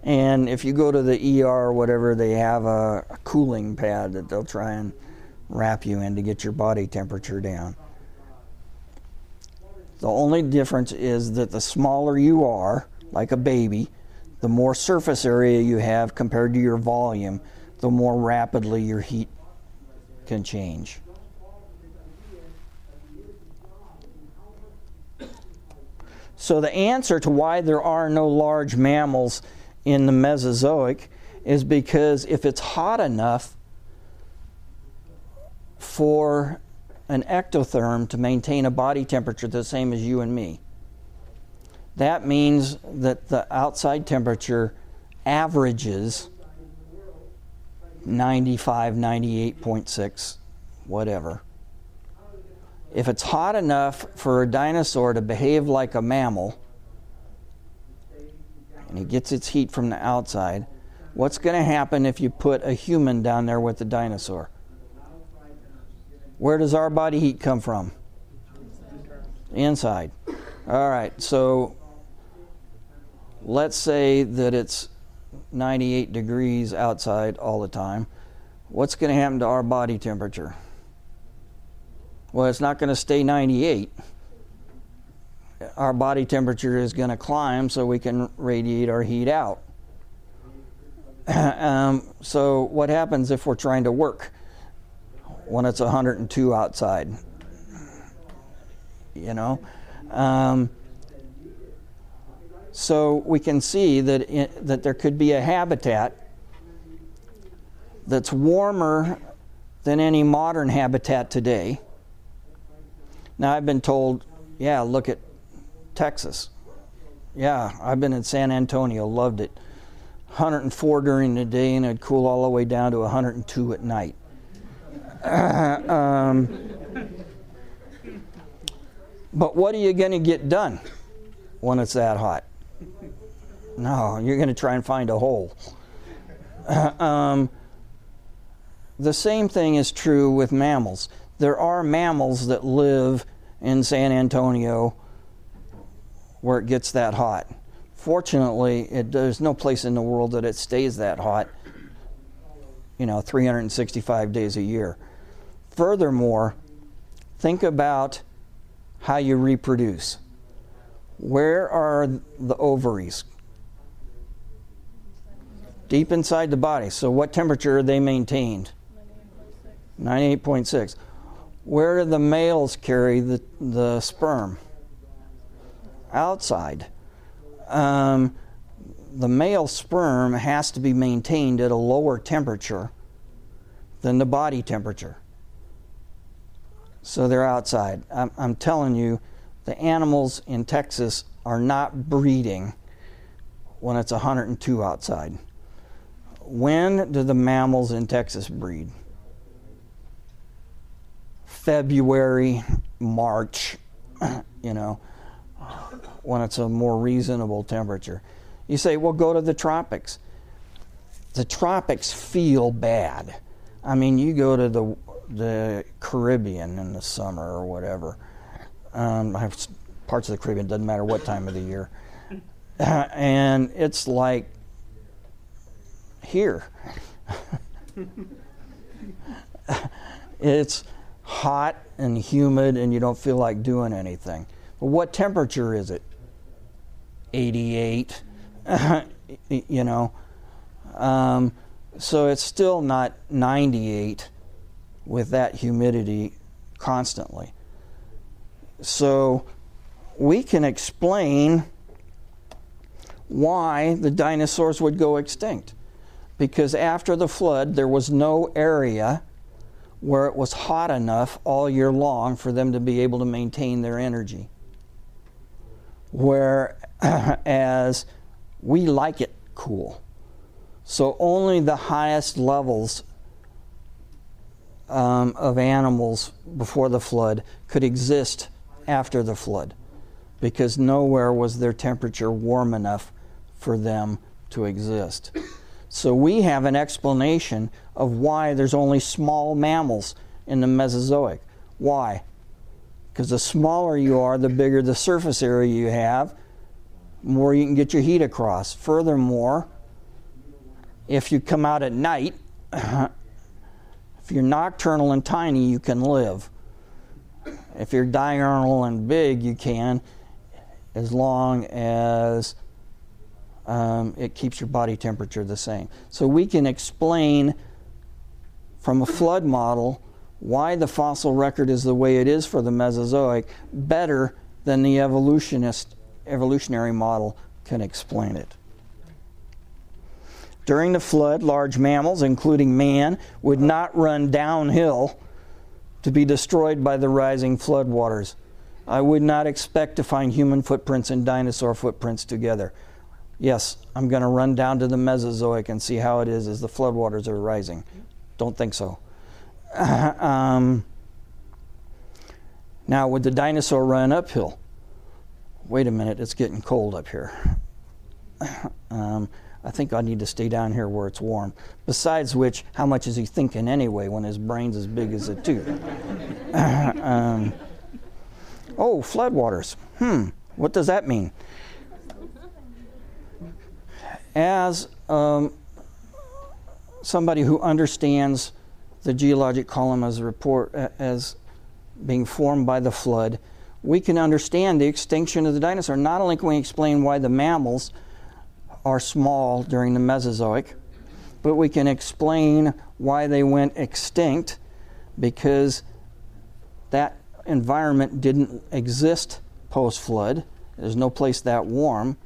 And if you go to the ER or whatever, they have a, a, cooling pad that they'll try and wrap you in to get your body temperature down. The only difference is that the smaller you are, like a baby, the more surface area you have compared to your volume, the more rapidly your heat can change. So, the answer to why there are no large mammals in the Mesozoic is because if it's hot enough for an ectotherm to maintain a body temperature the same as you and me. That means that the outside temperature averages 95, 98.6, whatever. If it's hot enough for a dinosaur to behave like a mammal, and it gets its heat from the outside, what's going to happen if you put a human down there with the dinosaur? Where does our body heat come from? Inside. All right, so let's say that it's 98 degrees outside all the time. What's going to happen to our body temperature? Well, it's not going to stay 98. Our body temperature is going to climb so we can radiate our heat out. um, so, what happens if we're trying to work when it's 102 outside? You know? Um, so we can see that, it, that there could be a habitat that's warmer than any modern habitat today. Now, I've been told, yeah, look at Texas. Yeah, I've been in San Antonio, loved it. 104 during the day, and it'd cool all the way down to 102 at night. um, but what are you going to get done when it's that hot? No, you're going to try and find a hole. um, the same thing is true with mammals. There are mammals that live in San Antonio where it gets that hot. Fortunately, it, there's no place in the world that it stays that hot, you know, 365 days a year. Furthermore, think about how you reproduce. Where are the ovaries? Deep inside the body. So, what temperature are they maintained? 98.6. Where do the males carry the, the sperm? Outside. Um, the male sperm has to be maintained at a lower temperature than the body temperature. So they're outside. I'm, I'm telling you, the animals in Texas are not breeding when it's 102 outside. When do the mammals in Texas breed? February, March, you know, when it's a more reasonable temperature. You say, well, go to the tropics. The tropics feel bad. I mean, you go to the the Caribbean in the summer or whatever. Um, parts of the Caribbean, doesn't matter what time of the year. Uh, and it's like here. it's hot and humid and you don't feel like doing anything. But what temperature is it? 88, you know. Um, so it's still not 98 with that humidity constantly. So we can explain why the dinosaurs would go extinct. Because after the flood, there was no area where it was hot enough all year long for them to be able to maintain their energy. Whereas we like it cool. So only the highest levels um, of animals before the flood could exist after the flood because nowhere was their temperature warm enough for them to exist. So we have an explanation of why there's only small mammals in the Mesozoic. Why? Because the smaller you are, the bigger the surface area you have, more you can get your heat across. Furthermore, if you come out at night, if you're nocturnal and tiny, you can live. If you're diurnal and big, you can, as long as um, it keeps your body temperature the same. So we can explain from a flood model why the fossil record is the way it is for the Mesozoic better than the evolutionist evolutionary model can explain it. During the flood, large mammals, including man, would not run downhill to be destroyed by the rising floodwaters. I would not expect to find human footprints and dinosaur footprints together. Yes, I'm going to run down to the Mesozoic and see how it is as the floodwaters are rising. Don't think so. um, now, would the dinosaur run uphill? Wait a minute, it's getting cold up here. um, I think I need to stay down here where it's warm. Besides which, how much is he thinking anyway when his brain's as big as a tooth? um, oh, floodwaters. Hmm, what does that mean? As um, somebody who understands the geologic column as a report as being formed by the flood, we can understand the extinction of the dinosaur. Not only can we explain why the mammals are small during the Mesozoic, but we can explain why they went extinct because that environment didn't exist post flood. There's no place that warm.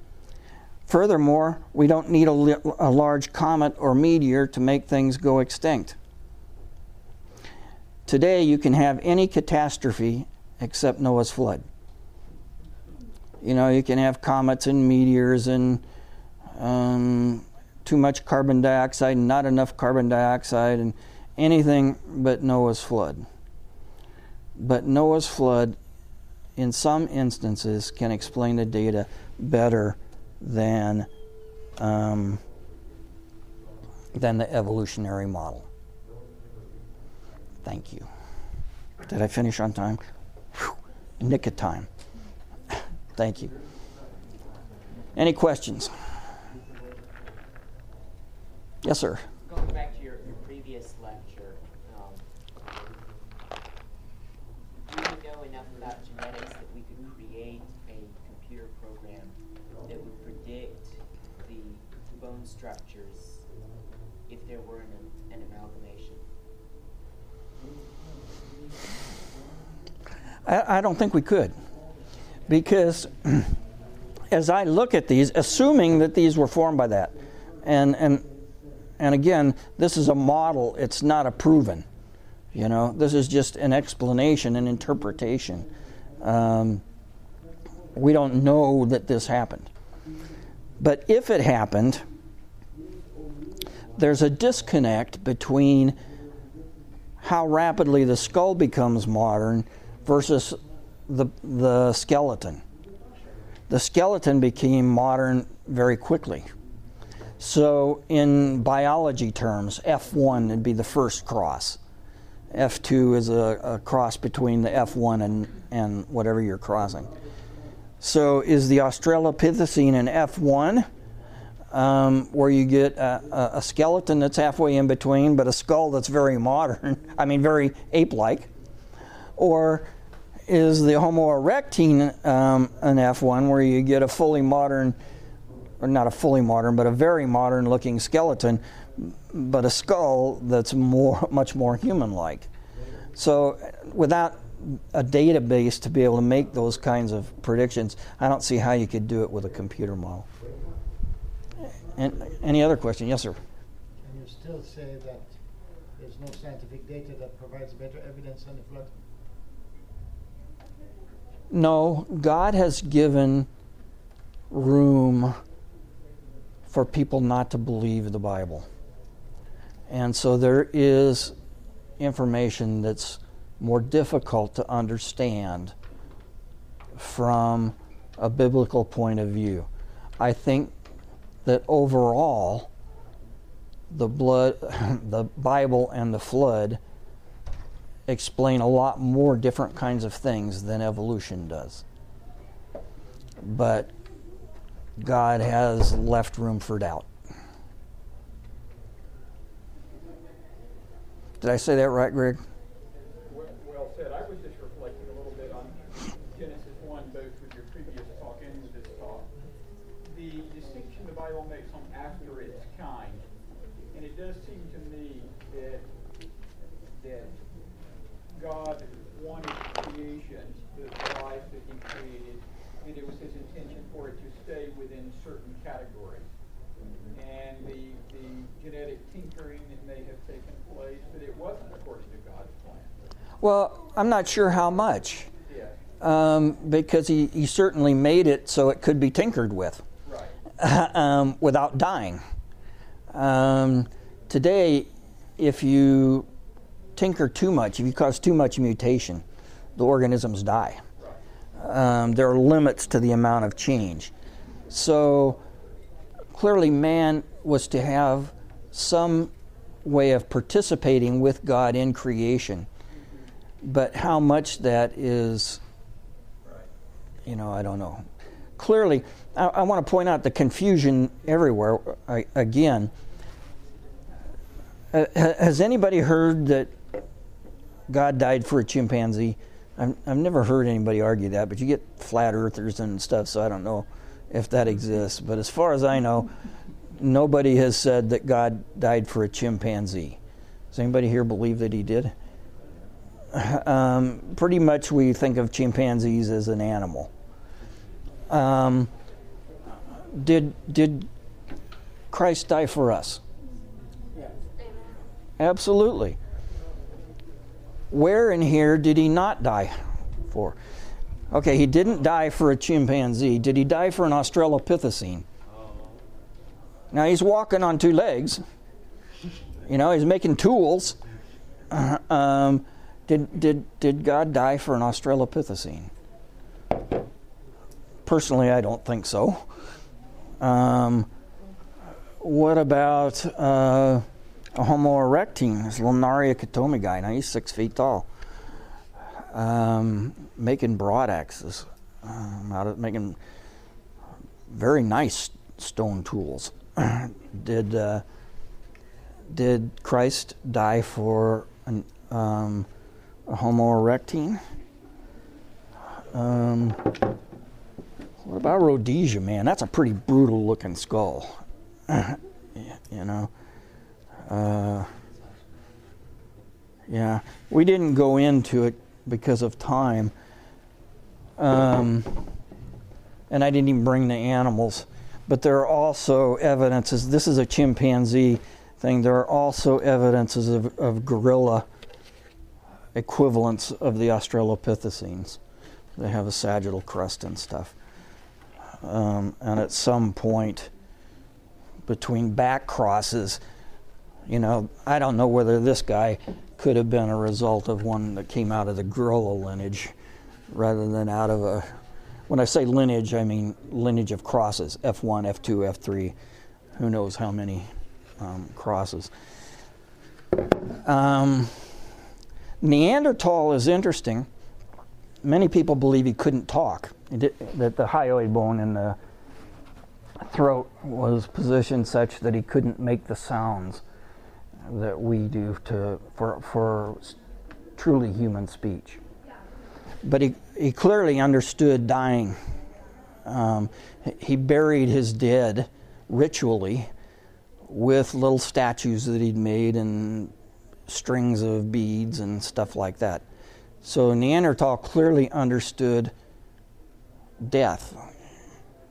Furthermore, we don't need a, a, large comet or meteor to make things go extinct. Today, you can have any catastrophe except Noah's flood. You know, you can have comets and meteors and um, too much carbon dioxide, and not enough carbon dioxide, and anything but Noah's flood. But Noah's flood, in some instances, can explain the data better than um, than the evolutionary model. Thank you. Did I finish on time? Whew, nick of time. Thank you. Any questions? Yes, sir. Going back to your, your previous lecture, um, do you know enough about genetics that we could create a computer program that would predict the bone structures if there were an, an amalgamation? I, I don't think we could. Because as I look at these, assuming that these were formed by that, and, and and again, this is a model, it's not a proven. You know, this is just an explanation, an interpretation. Um, we don't know that this happened. But if it happened, there's a disconnect between how rapidly the skull becomes modern versus the, the skeleton. The skeleton became modern very quickly. So, in biology terms, F1 would be the first cross. F2 is a, a, cross between the F1 and, and whatever you're crossing. So, is the Australopithecine an F1, um, where you get a, a, skeleton that's halfway in between, but a skull that's very modern, I mean, very ape like? Or is the Homo erectine um, an F1, where you get a fully modern or not a fully modern, but a very modern looking skeleton, but a skull that's more, much more human like. So, without a database to be able to make those kinds of predictions, I don't see how you could do it with a computer model. And any other question? Yes, sir. Can you still say that there's no scientific data that provides better evidence on the flood? No, God has given room for people not to believe the Bible. And so there is information that's more difficult to understand from a biblical point of view. I think that overall, the blood, the Bible and the flood explain a lot more different kinds of things than evolution does. But God has left room for doubt. Did I say that right, Greg? Well, well said. I was just reflecting a little bit on Genesis 1, both with your previous talk and with this talk. The distinction the Bible makes on after its kind, and it does seem to me that that God wanted creation, the life that He created, and it was His intention for it to stay within certain categories. And the, the genetic tinkering that may have taken place, but it wasn't according to God's plan. Well, I'm not sure how much, Yeah, um, because he, he certainly made it so it could be tinkered with right. um, without dying. Um, today, if you tinker too much, if you cause too much mutation, the organisms die. Um, there are limits to the amount of change. So clearly, man was to have some way of participating with God in creation. But how much that is, you know, I don't know. Clearly, I, I want to point out the confusion everywhere I, again. Uh, has anybody heard that God died for a chimpanzee? I've, I've never heard anybody argue that, but you get flat earthers and stuff, so I don't know if that exists. But as far as I know, nobody has said that God died for a chimpanzee. Does anybody here believe that he did? Um, pretty much we think of chimpanzees as an animal. Um, did, did Christ die for us? Absolutely. Where in here did he not die for? Okay, he didn't die for a chimpanzee. Did he die for an Australopithecine? Now he's walking on two legs. You know, he's making tools. Uh, um, did, did, did God die for an Australopithecine? Personally, I don't think so. Um, what about uh, Homo erectine, this Nariokotome guy? Now he's six feet tall, um, making broad axes, um, out of making very nice stone tools. did uh, did Christ die for an, um, a Homo erectine? Um, what about Rhodesia, man? That's a pretty brutal looking skull. you know. Uh, yeah, we didn't go into it because of time. Um, and I didn't even bring the animals. But there are also evidences, this is a chimpanzee thing, there are also evidences of, of gorilla equivalents of the Australopithecines. They have a sagittal crest and stuff. Um, and at some point between back crosses, you know, I don't know whether this guy could have been a result of one that came out of the gorilla lineage rather than out of a. When I say lineage, I mean lineage of crosses F1, F2, F3, who knows how many um, crosses. Um, Neanderthal is interesting. Many people believe he couldn't talk, He did- that the hyoid bone in the throat was positioned such that he couldn't make the sounds that we do to for for truly human speech. But he he clearly understood dying. Um, he- buried his dead ritually with little statues that he'd made and strings of beads and stuff like that. So Neanderthal clearly understood death.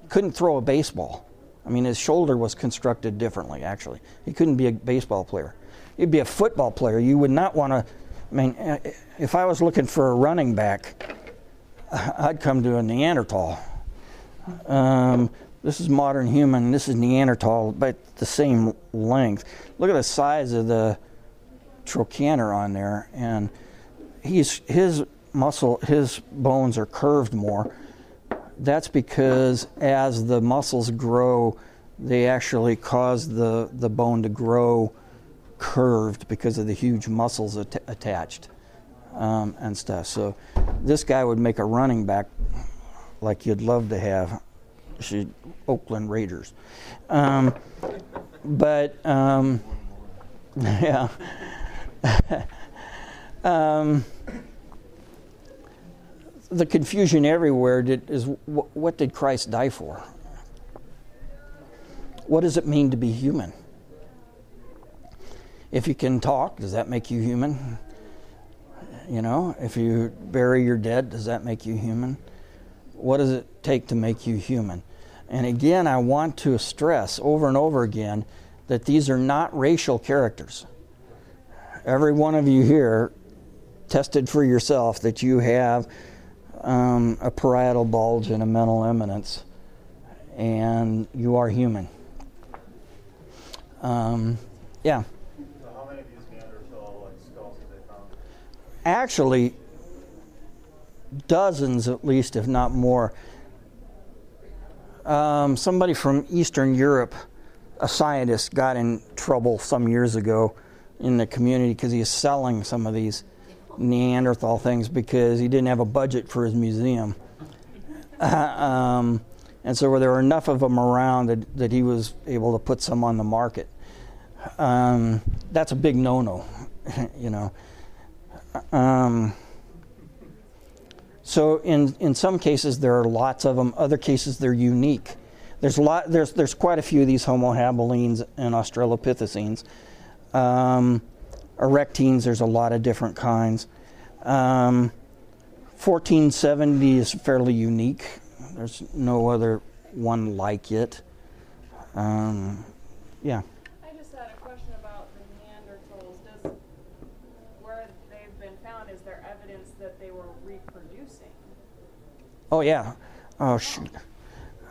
Couldn't throw a baseball. I mean, his shoulder was constructed differently, actually. He couldn't be a baseball player. He'd be a football player. You would not want to. I mean, eh, if I was looking for a running back, I'd come to a Neanderthal. Um, this is modern human. This is Neanderthal, but the same length. Look at the size of the trochanter on there, and he's his muscle, his bones are curved more. That's because as the muscles grow, they actually cause the, the bone to grow curved because of the huge muscles at- attached um, and stuff. So this guy would make a running back like you'd love to have. She, Oakland Raiders. Um, but um, yeah. um, the confusion everywhere did, is wh- what did Christ die for? What does it mean to be human? If you can talk, does that make you human? You know, if you bury your dead, does that make you human? What does it take to make you human? And again, I want to stress over and over again that these are not racial characters. Every one of you here tested for yourself that you have um, a parietal bulge and a mental eminence, and you are human. Um, yeah. So how many of these Neanderthal like skulls have they found? Actually, dozens at least, if not more. Um, somebody from Eastern Europe, a scientist, got in trouble some years ago in the community because he was selling some of these Neanderthal things because he didn't have a budget for his museum. um, and so there were enough of them around that, that he was able to put some on the market. Um, that's a big no-no, you know. Um, so in, in some cases there are lots of them. Other cases they're unique. There's a lot. There's there's quite a few of these Homo habilines and Australopithecines. Um, erectines. There's a lot of different kinds. Um, 1470 is fairly unique. There's no other one like it. Um, yeah. I just had a question about the Neanderthals. Does where they've been found is there evidence that they were reproducing? Oh yeah. Oh shoot.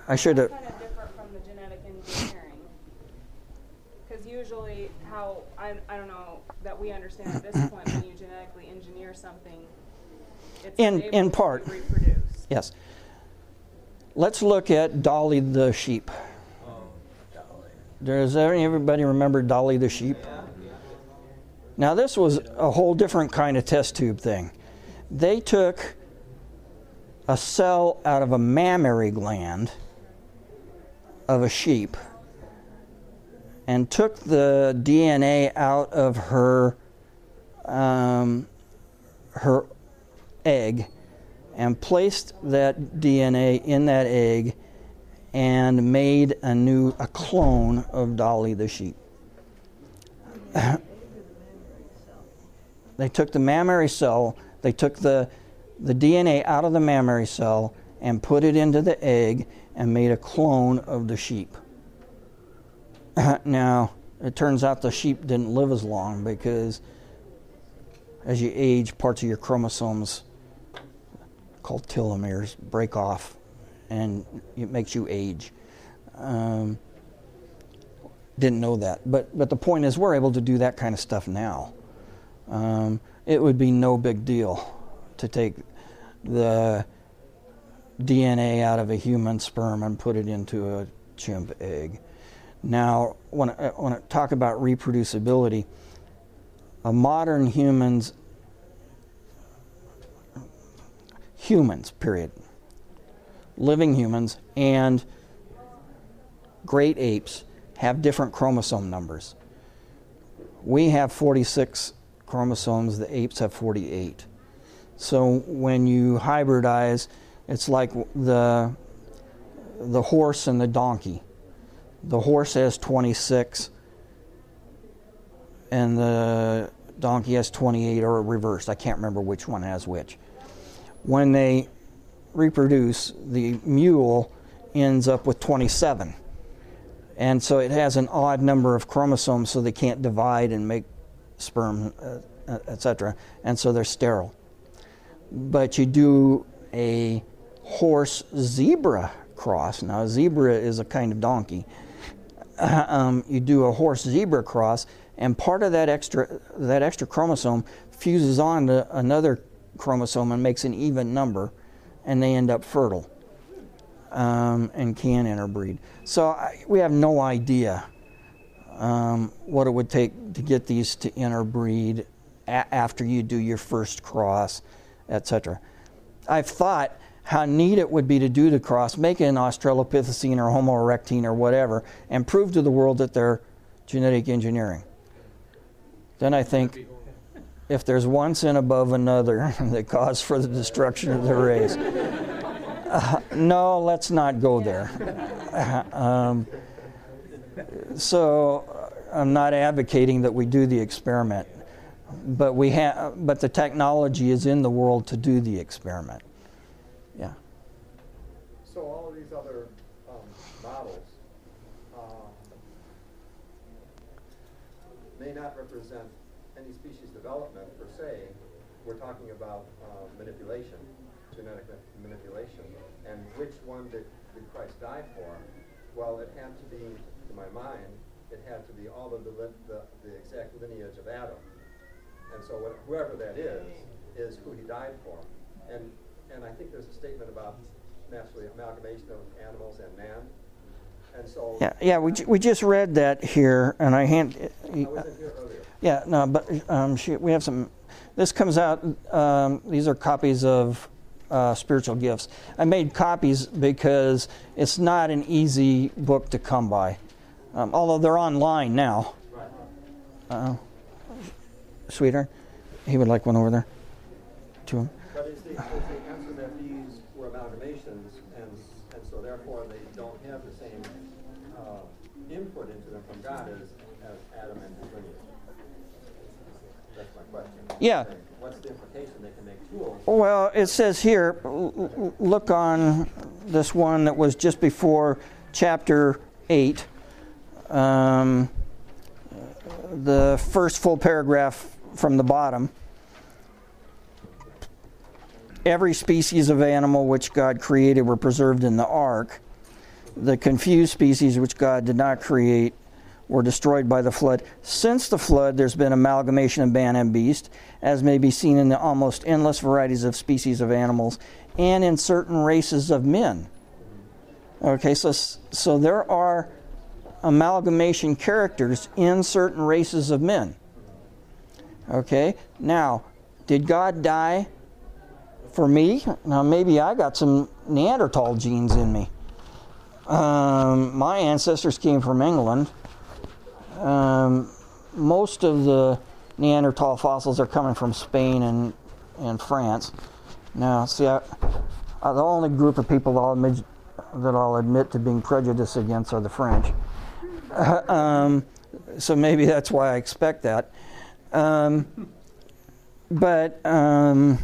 I should have. Kind of different from the genetic engineering. Because usually, how I, I don't know that we understand at this point when you genetically engineer something, it's In- able in to part. reproduce. Yes. Let's look at Dolly the sheep. Oh, Does everybody remember Dolly the sheep? Now, this was a whole different kind of test tube thing. They took a cell out of a mammary gland of a sheep and took the DNA out of her um, her egg and placed that DNA in that egg and made a new a clone of Dolly the sheep. they took the mammary cell, they took the the DNA out of the mammary cell and put it into the egg and made a clone of the sheep. now, it turns out the sheep didn't live as long because as you age, parts of your chromosomes called telomeres break off and it makes you age. Um, didn't know that, but but the point is, we're able to do that kind of stuff now. Um, it would be no big deal to take the DNA out of a human sperm and put it into a chimp egg. Now, when I, when I talk about reproducibility, a modern humans humans, period. Living humans and great apes have different chromosome numbers. We have 46 chromosomes, the apes have 48. So when you hybridize, it's like the, the horse and the donkey. The horse has 26 and the donkey has 28 or reversed. I can't remember which one has which when they reproduce, the mule ends up with 27. And so it has an odd number of chromosomes, so they can't divide and make sperm, uh, etc. And so they're sterile. But you do a horse zebra cross. Now, a zebra is a kind of donkey. um, you do a horse zebra cross, and part of that extra that extra chromosome fuses on to another chromosome and makes an even number, and they end up fertile um, and can interbreed. So I, we have no idea um, what it would take to get these to interbreed a- after you do your first cross, etc. I've thought how neat it would be to do the cross, make it an Australopithecine or Homo erectine or whatever, and prove to the world that they're genetic engineering. Then I think if there's one sin above another that cause for the destruction of the race. Uh, no, let's not go there. um, so uh, I'm not advocating that we do the experiment, but we have, but the technology is in the world to do the experiment. Yeah. So all of these other um, models um, may not represent any species development per se, we're talking about uh, manipulation, genetic manipulation, and which one did, did Christ die for? Well, it had to be, to my mind, it had to be all of the, the, the exact lineage of Adam. And so what, whoever that is, is who he died for. And, and I think there's a statement about naturally amalgamation of animals and man. And so Yeah, yeah. We, ju- we just read that here, and I hand. I wasn't here earlier. Yeah, no, but um, she, we have some. This comes out. Um, these are copies of uh, spiritual gifts. I made copies because it's not an easy book to come by, um, although they're online now. Right. Uh, sweetheart, he would like one over there. To him. But is the, is the answer that these were amalgamations, and, and so therefore they don't have the same uh, input into them from God as, as Adam and his lineage? That's my question. Yeah. What's the implication? They can make tools. Well, it says here, look on this one that was just before chapter 8, um, the first full paragraph from the bottom. Every species of animal which God created were preserved in the ark. The confused species which God did not create were destroyed by the flood. Since the flood, there's been amalgamation of man and beast, as may be seen in the almost endless varieties of species of animals and in certain races of men. Okay, so, so there are amalgamation characters in certain races of men. Okay, now, did God die for me? Now, maybe I got some Neanderthal genes in me. Um, my ancestors came from England. Um, most of the Neanderthal fossils are coming from Spain and, and France. Now, see, I, uh, the only group of people that I'll, admit, that I'll admit to being prejudiced against are the French. um, so maybe that's why I expect that. Um, but um,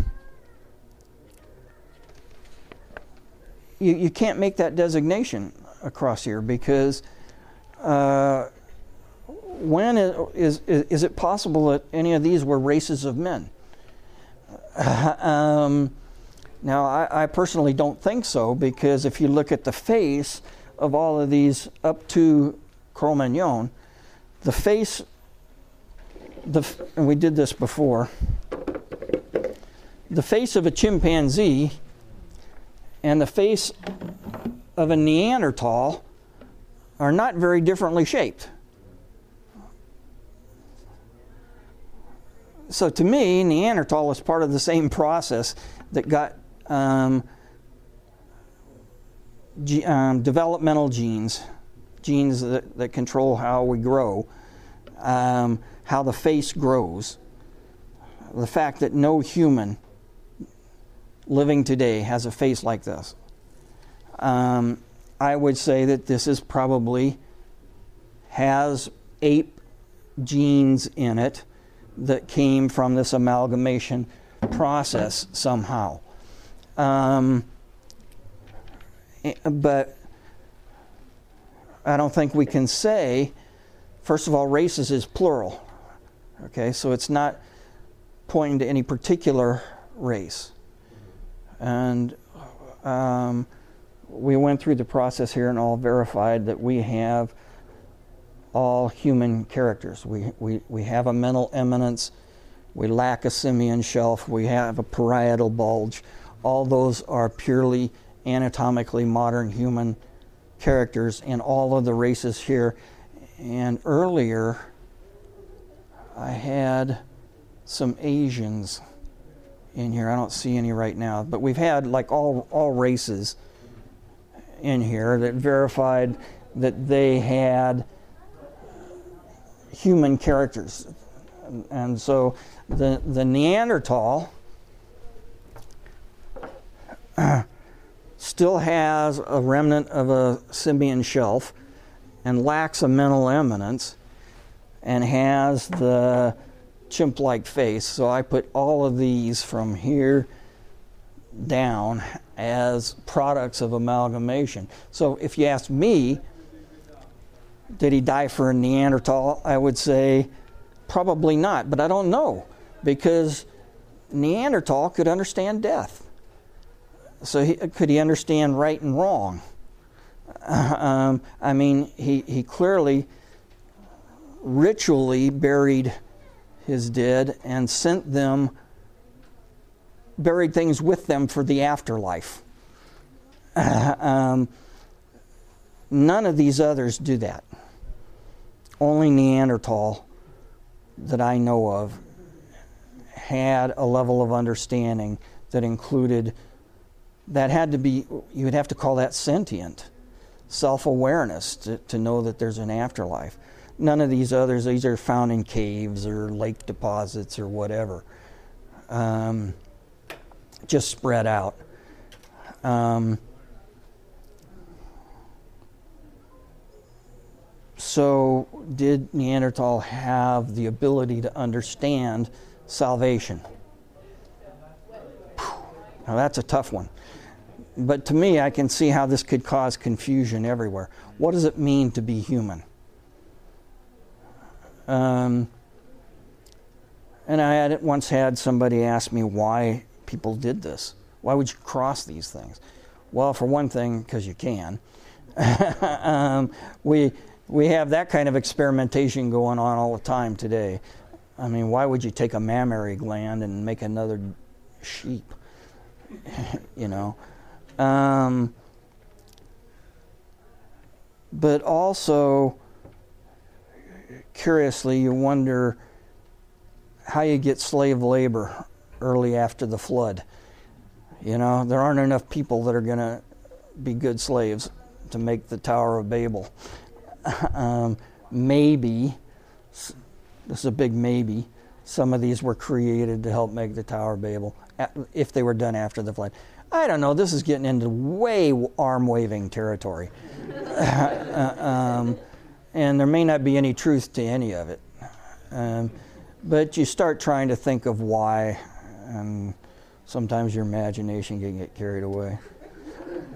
you, you can't make that designation across here because uh, when is, is, is it possible that any of these were races of men? um, now, I, I, personally don't think so because if you look at the face of all of these up to Cro-Magnon, the face, the, and we did this before, the face of a chimpanzee and the face of a Neanderthal are not very differently shaped. So to me, Neanderthal is part of the same process that got um, um, developmental genes, genes that, that control how we grow, um, how the face grows. The fact that no human living today has a face like this. Um, I would say that this is probably has ape genes in it that came from this amalgamation process somehow. Um, but I don't think we can say, first of all, races is plural. Okay, so it's not pointing to any particular race. And um, we went through the process here and all verified that we have all human characters. We, we, we have a mental eminence, we lack a simian shelf, we have a parietal bulge. All those are purely anatomically modern human characters in all of the races here. And earlier, I had some Asians in here. I don't see any right now, but we've had like all all races in here that verified that they had human characters, and, so the the Neanderthal still has a remnant of a simian shelf and lacks a mental eminence and has the chimp like face. So I put all of these from here down as products of amalgamation. So if you ask me, did he die for a Neanderthal? I would say probably not, but I don't know because Neanderthal could understand death. So he, could he understand right and wrong? Um, I mean, he, he clearly ritually buried his dead and sent them, buried things with them for the afterlife. um, none of these others do that. Only Neanderthal that I know of had a level of understanding that included, that had to be, you would have to call that sentient, self awareness to, to know that there's an afterlife. None of these others, these are found in caves or lake deposits or whatever, um, just spread out. Um, so, did Neanderthal have the ability to understand salvation? Now, that's a tough one. But to me, I can see how this could cause confusion everywhere. What does it mean to be human? Um, and I had once had somebody ask me why people did this. Why would you cross these things? Well, for one thing, because you can. um, we we have that kind of experimentation going on all the time today. I mean, why would you take a mammary gland and make another sheep? you know. Um, but also, curiously, you wonder how you get slave labor early after the flood. You know, there aren't enough people that are going to be good slaves to make the Tower of Babel. um, maybe, this is a big maybe, some of these were created to help make the Tower of Babel if they were done after the flood. I don't know, this is getting into way arm waving territory. uh, um, and there may not be any truth to any of it. Um, but you start trying to think of why, and sometimes your imagination can get carried away.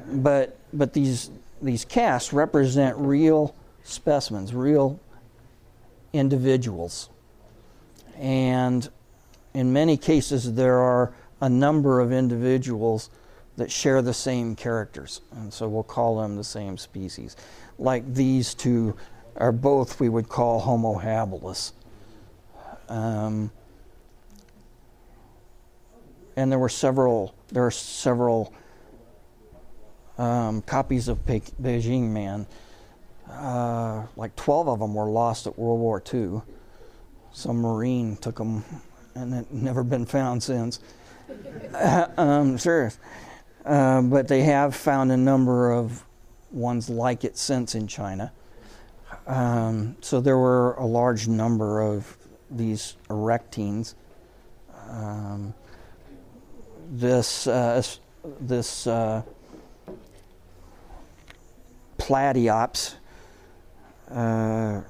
But, but these, these casts represent real specimens, real individuals. And in many cases, there are a number of individuals that share the same characters, and so we'll call them the same species. Like these two are both we would call Homo habilis. Um, and there were several. There are several um, copies of Pe- Beijing Man uh, like 12 of them were lost at World War II. Some Marine took them and it never been found since. um, serious. Uh, but they have found a number of ones like it since in China. Um, so there were a large number of these erectines. Um, this uh, this uh, Platyops uh,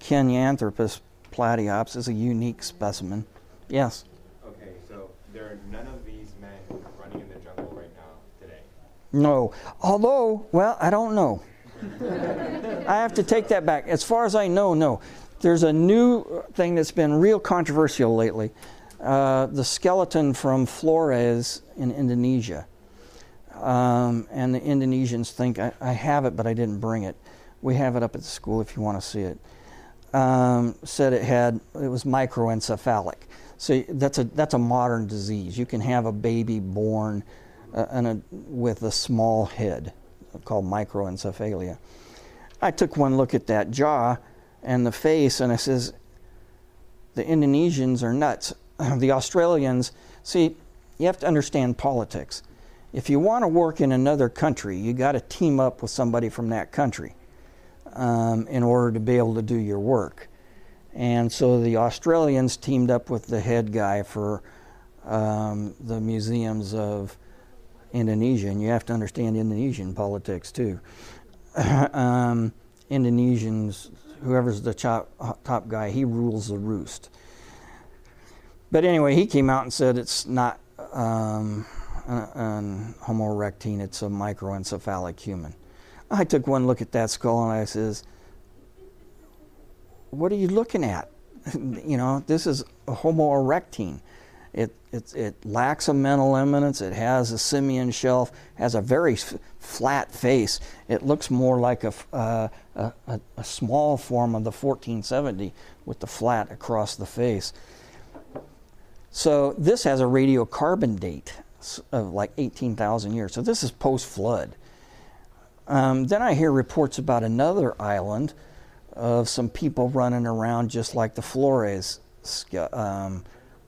Kenyanthropus platyops is a unique specimen. Yes. Okay, so there are none of these men running in the jungle right now today. No, although, well, I don't know. I have to take that back. As far as I know, no. There's a new thing that's been real controversial lately. Uh, the skeleton from Flores in Indonesia. Um, and the Indonesians think I, I, have it, but I didn't bring it we have it up at the school if you want to see it. Um, said it had it was microencephalic. So that's a that's a modern disease. You can have a baby born uh, a, with a small head called microencephalia. I took one look at that jaw and the face, and I says, the Indonesians are nuts. the Australians, see, you have to understand politics. If you want to work in another country, you got to team up with somebody from that country um, in order to be able to do your work. And so the Australians teamed up with the head guy for um, the museums of Indonesia, and you have to understand Indonesian politics too. um, Indonesians, whoever's the top, top guy, he rules the roost. But anyway, he came out and said it's not um, Homo erectine, it's a microencephalic human. I took one look at that skull and I says, What are you looking at? you know, this is a Homo erectine. It, it, it lacks a mental eminence. It has a simian shelf, has a very f- flat face. It looks more like a, uh, a, a, small form of the 1470 with the flat across the face. So this has a radiocarbon date of like 18,000 years. So this is post flood. Um, then I hear reports about another island of some people running around just like the Flores um,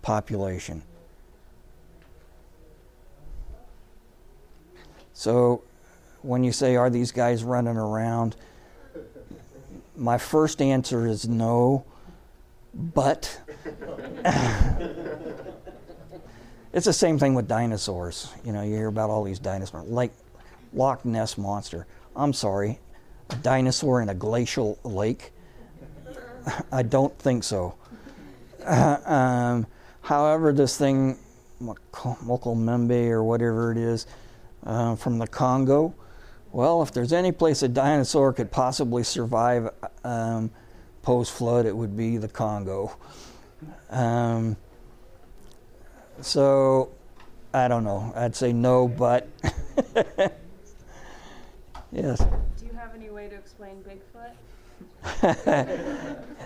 population. So when you say, are these guys running around? My first answer is no, but it's the same thing with dinosaurs. You know, you hear about all these dinosaurs, like Loch Ness monster. I'm sorry, a dinosaur in a glacial lake? I don't think so. Uh, um, however, this thing, Mokomembe or whatever it is, uh, from the Congo, well, if there's any place a dinosaur could possibly survive um, post flood, it would be the Congo. Um, so, I don't know. I'd say no, but yes. Do you have any way to explain Bigfoot?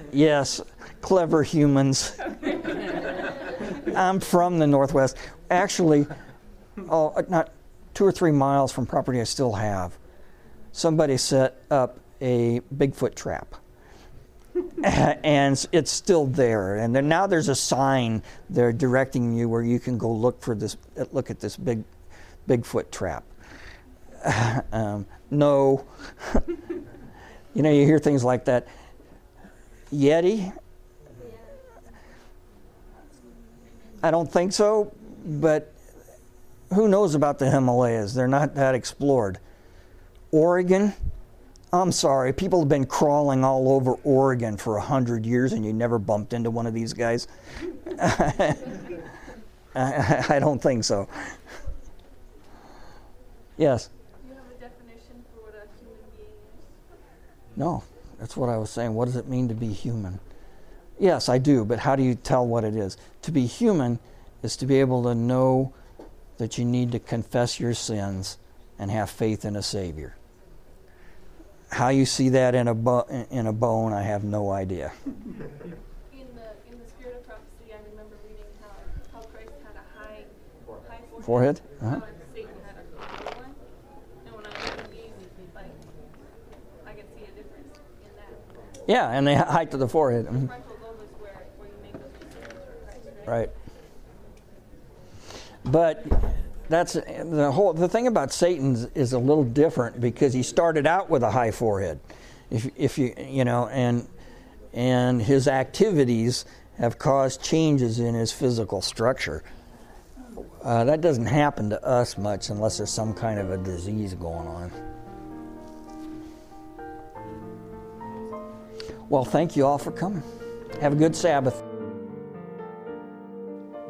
yes, clever humans. I'm from the Northwest. Actually, oh, not two or three miles from property I still have. Somebody set up a Bigfoot trap. and it's still there. And then now there's a sign there directing you where you can go look for this, look at this big Bigfoot trap. Um, no. you know, you hear things like that. Yeti? I don't think so, but who knows about the Himalayas? They're not that explored. Oregon? I'm sorry, people have been crawling all over Oregon for a hundred years and you never bumped into one of these guys? I, I don't think so. Yes? Do you have a definition for what a human being is? No, that's what I was saying. What does it mean to be human? Yes, I do, but how do you tell what it is? To be human is to be able to know that you need to confess your sins and have faith in a Savior. How you see that in a, bo- in a bone, I have no idea. In the in the spirit of prophecy, I remember reading how, how Christ had a high high Forehead? Uh-huh. Satan had a low one. And when I look at these, like I can see a difference in that. Yeah, and the height of the forehead. The mhm. frontal lobe is where, where you make those decisions for Christ, Right. But that's the whole the thing about Satan is a little different because he started out with a high forehead. If if you you know and and his activities have caused changes in his physical structure. Uh, that doesn't happen to us much unless there's some kind of a disease going on. Well, thank you all for coming. Have a good Sabbath.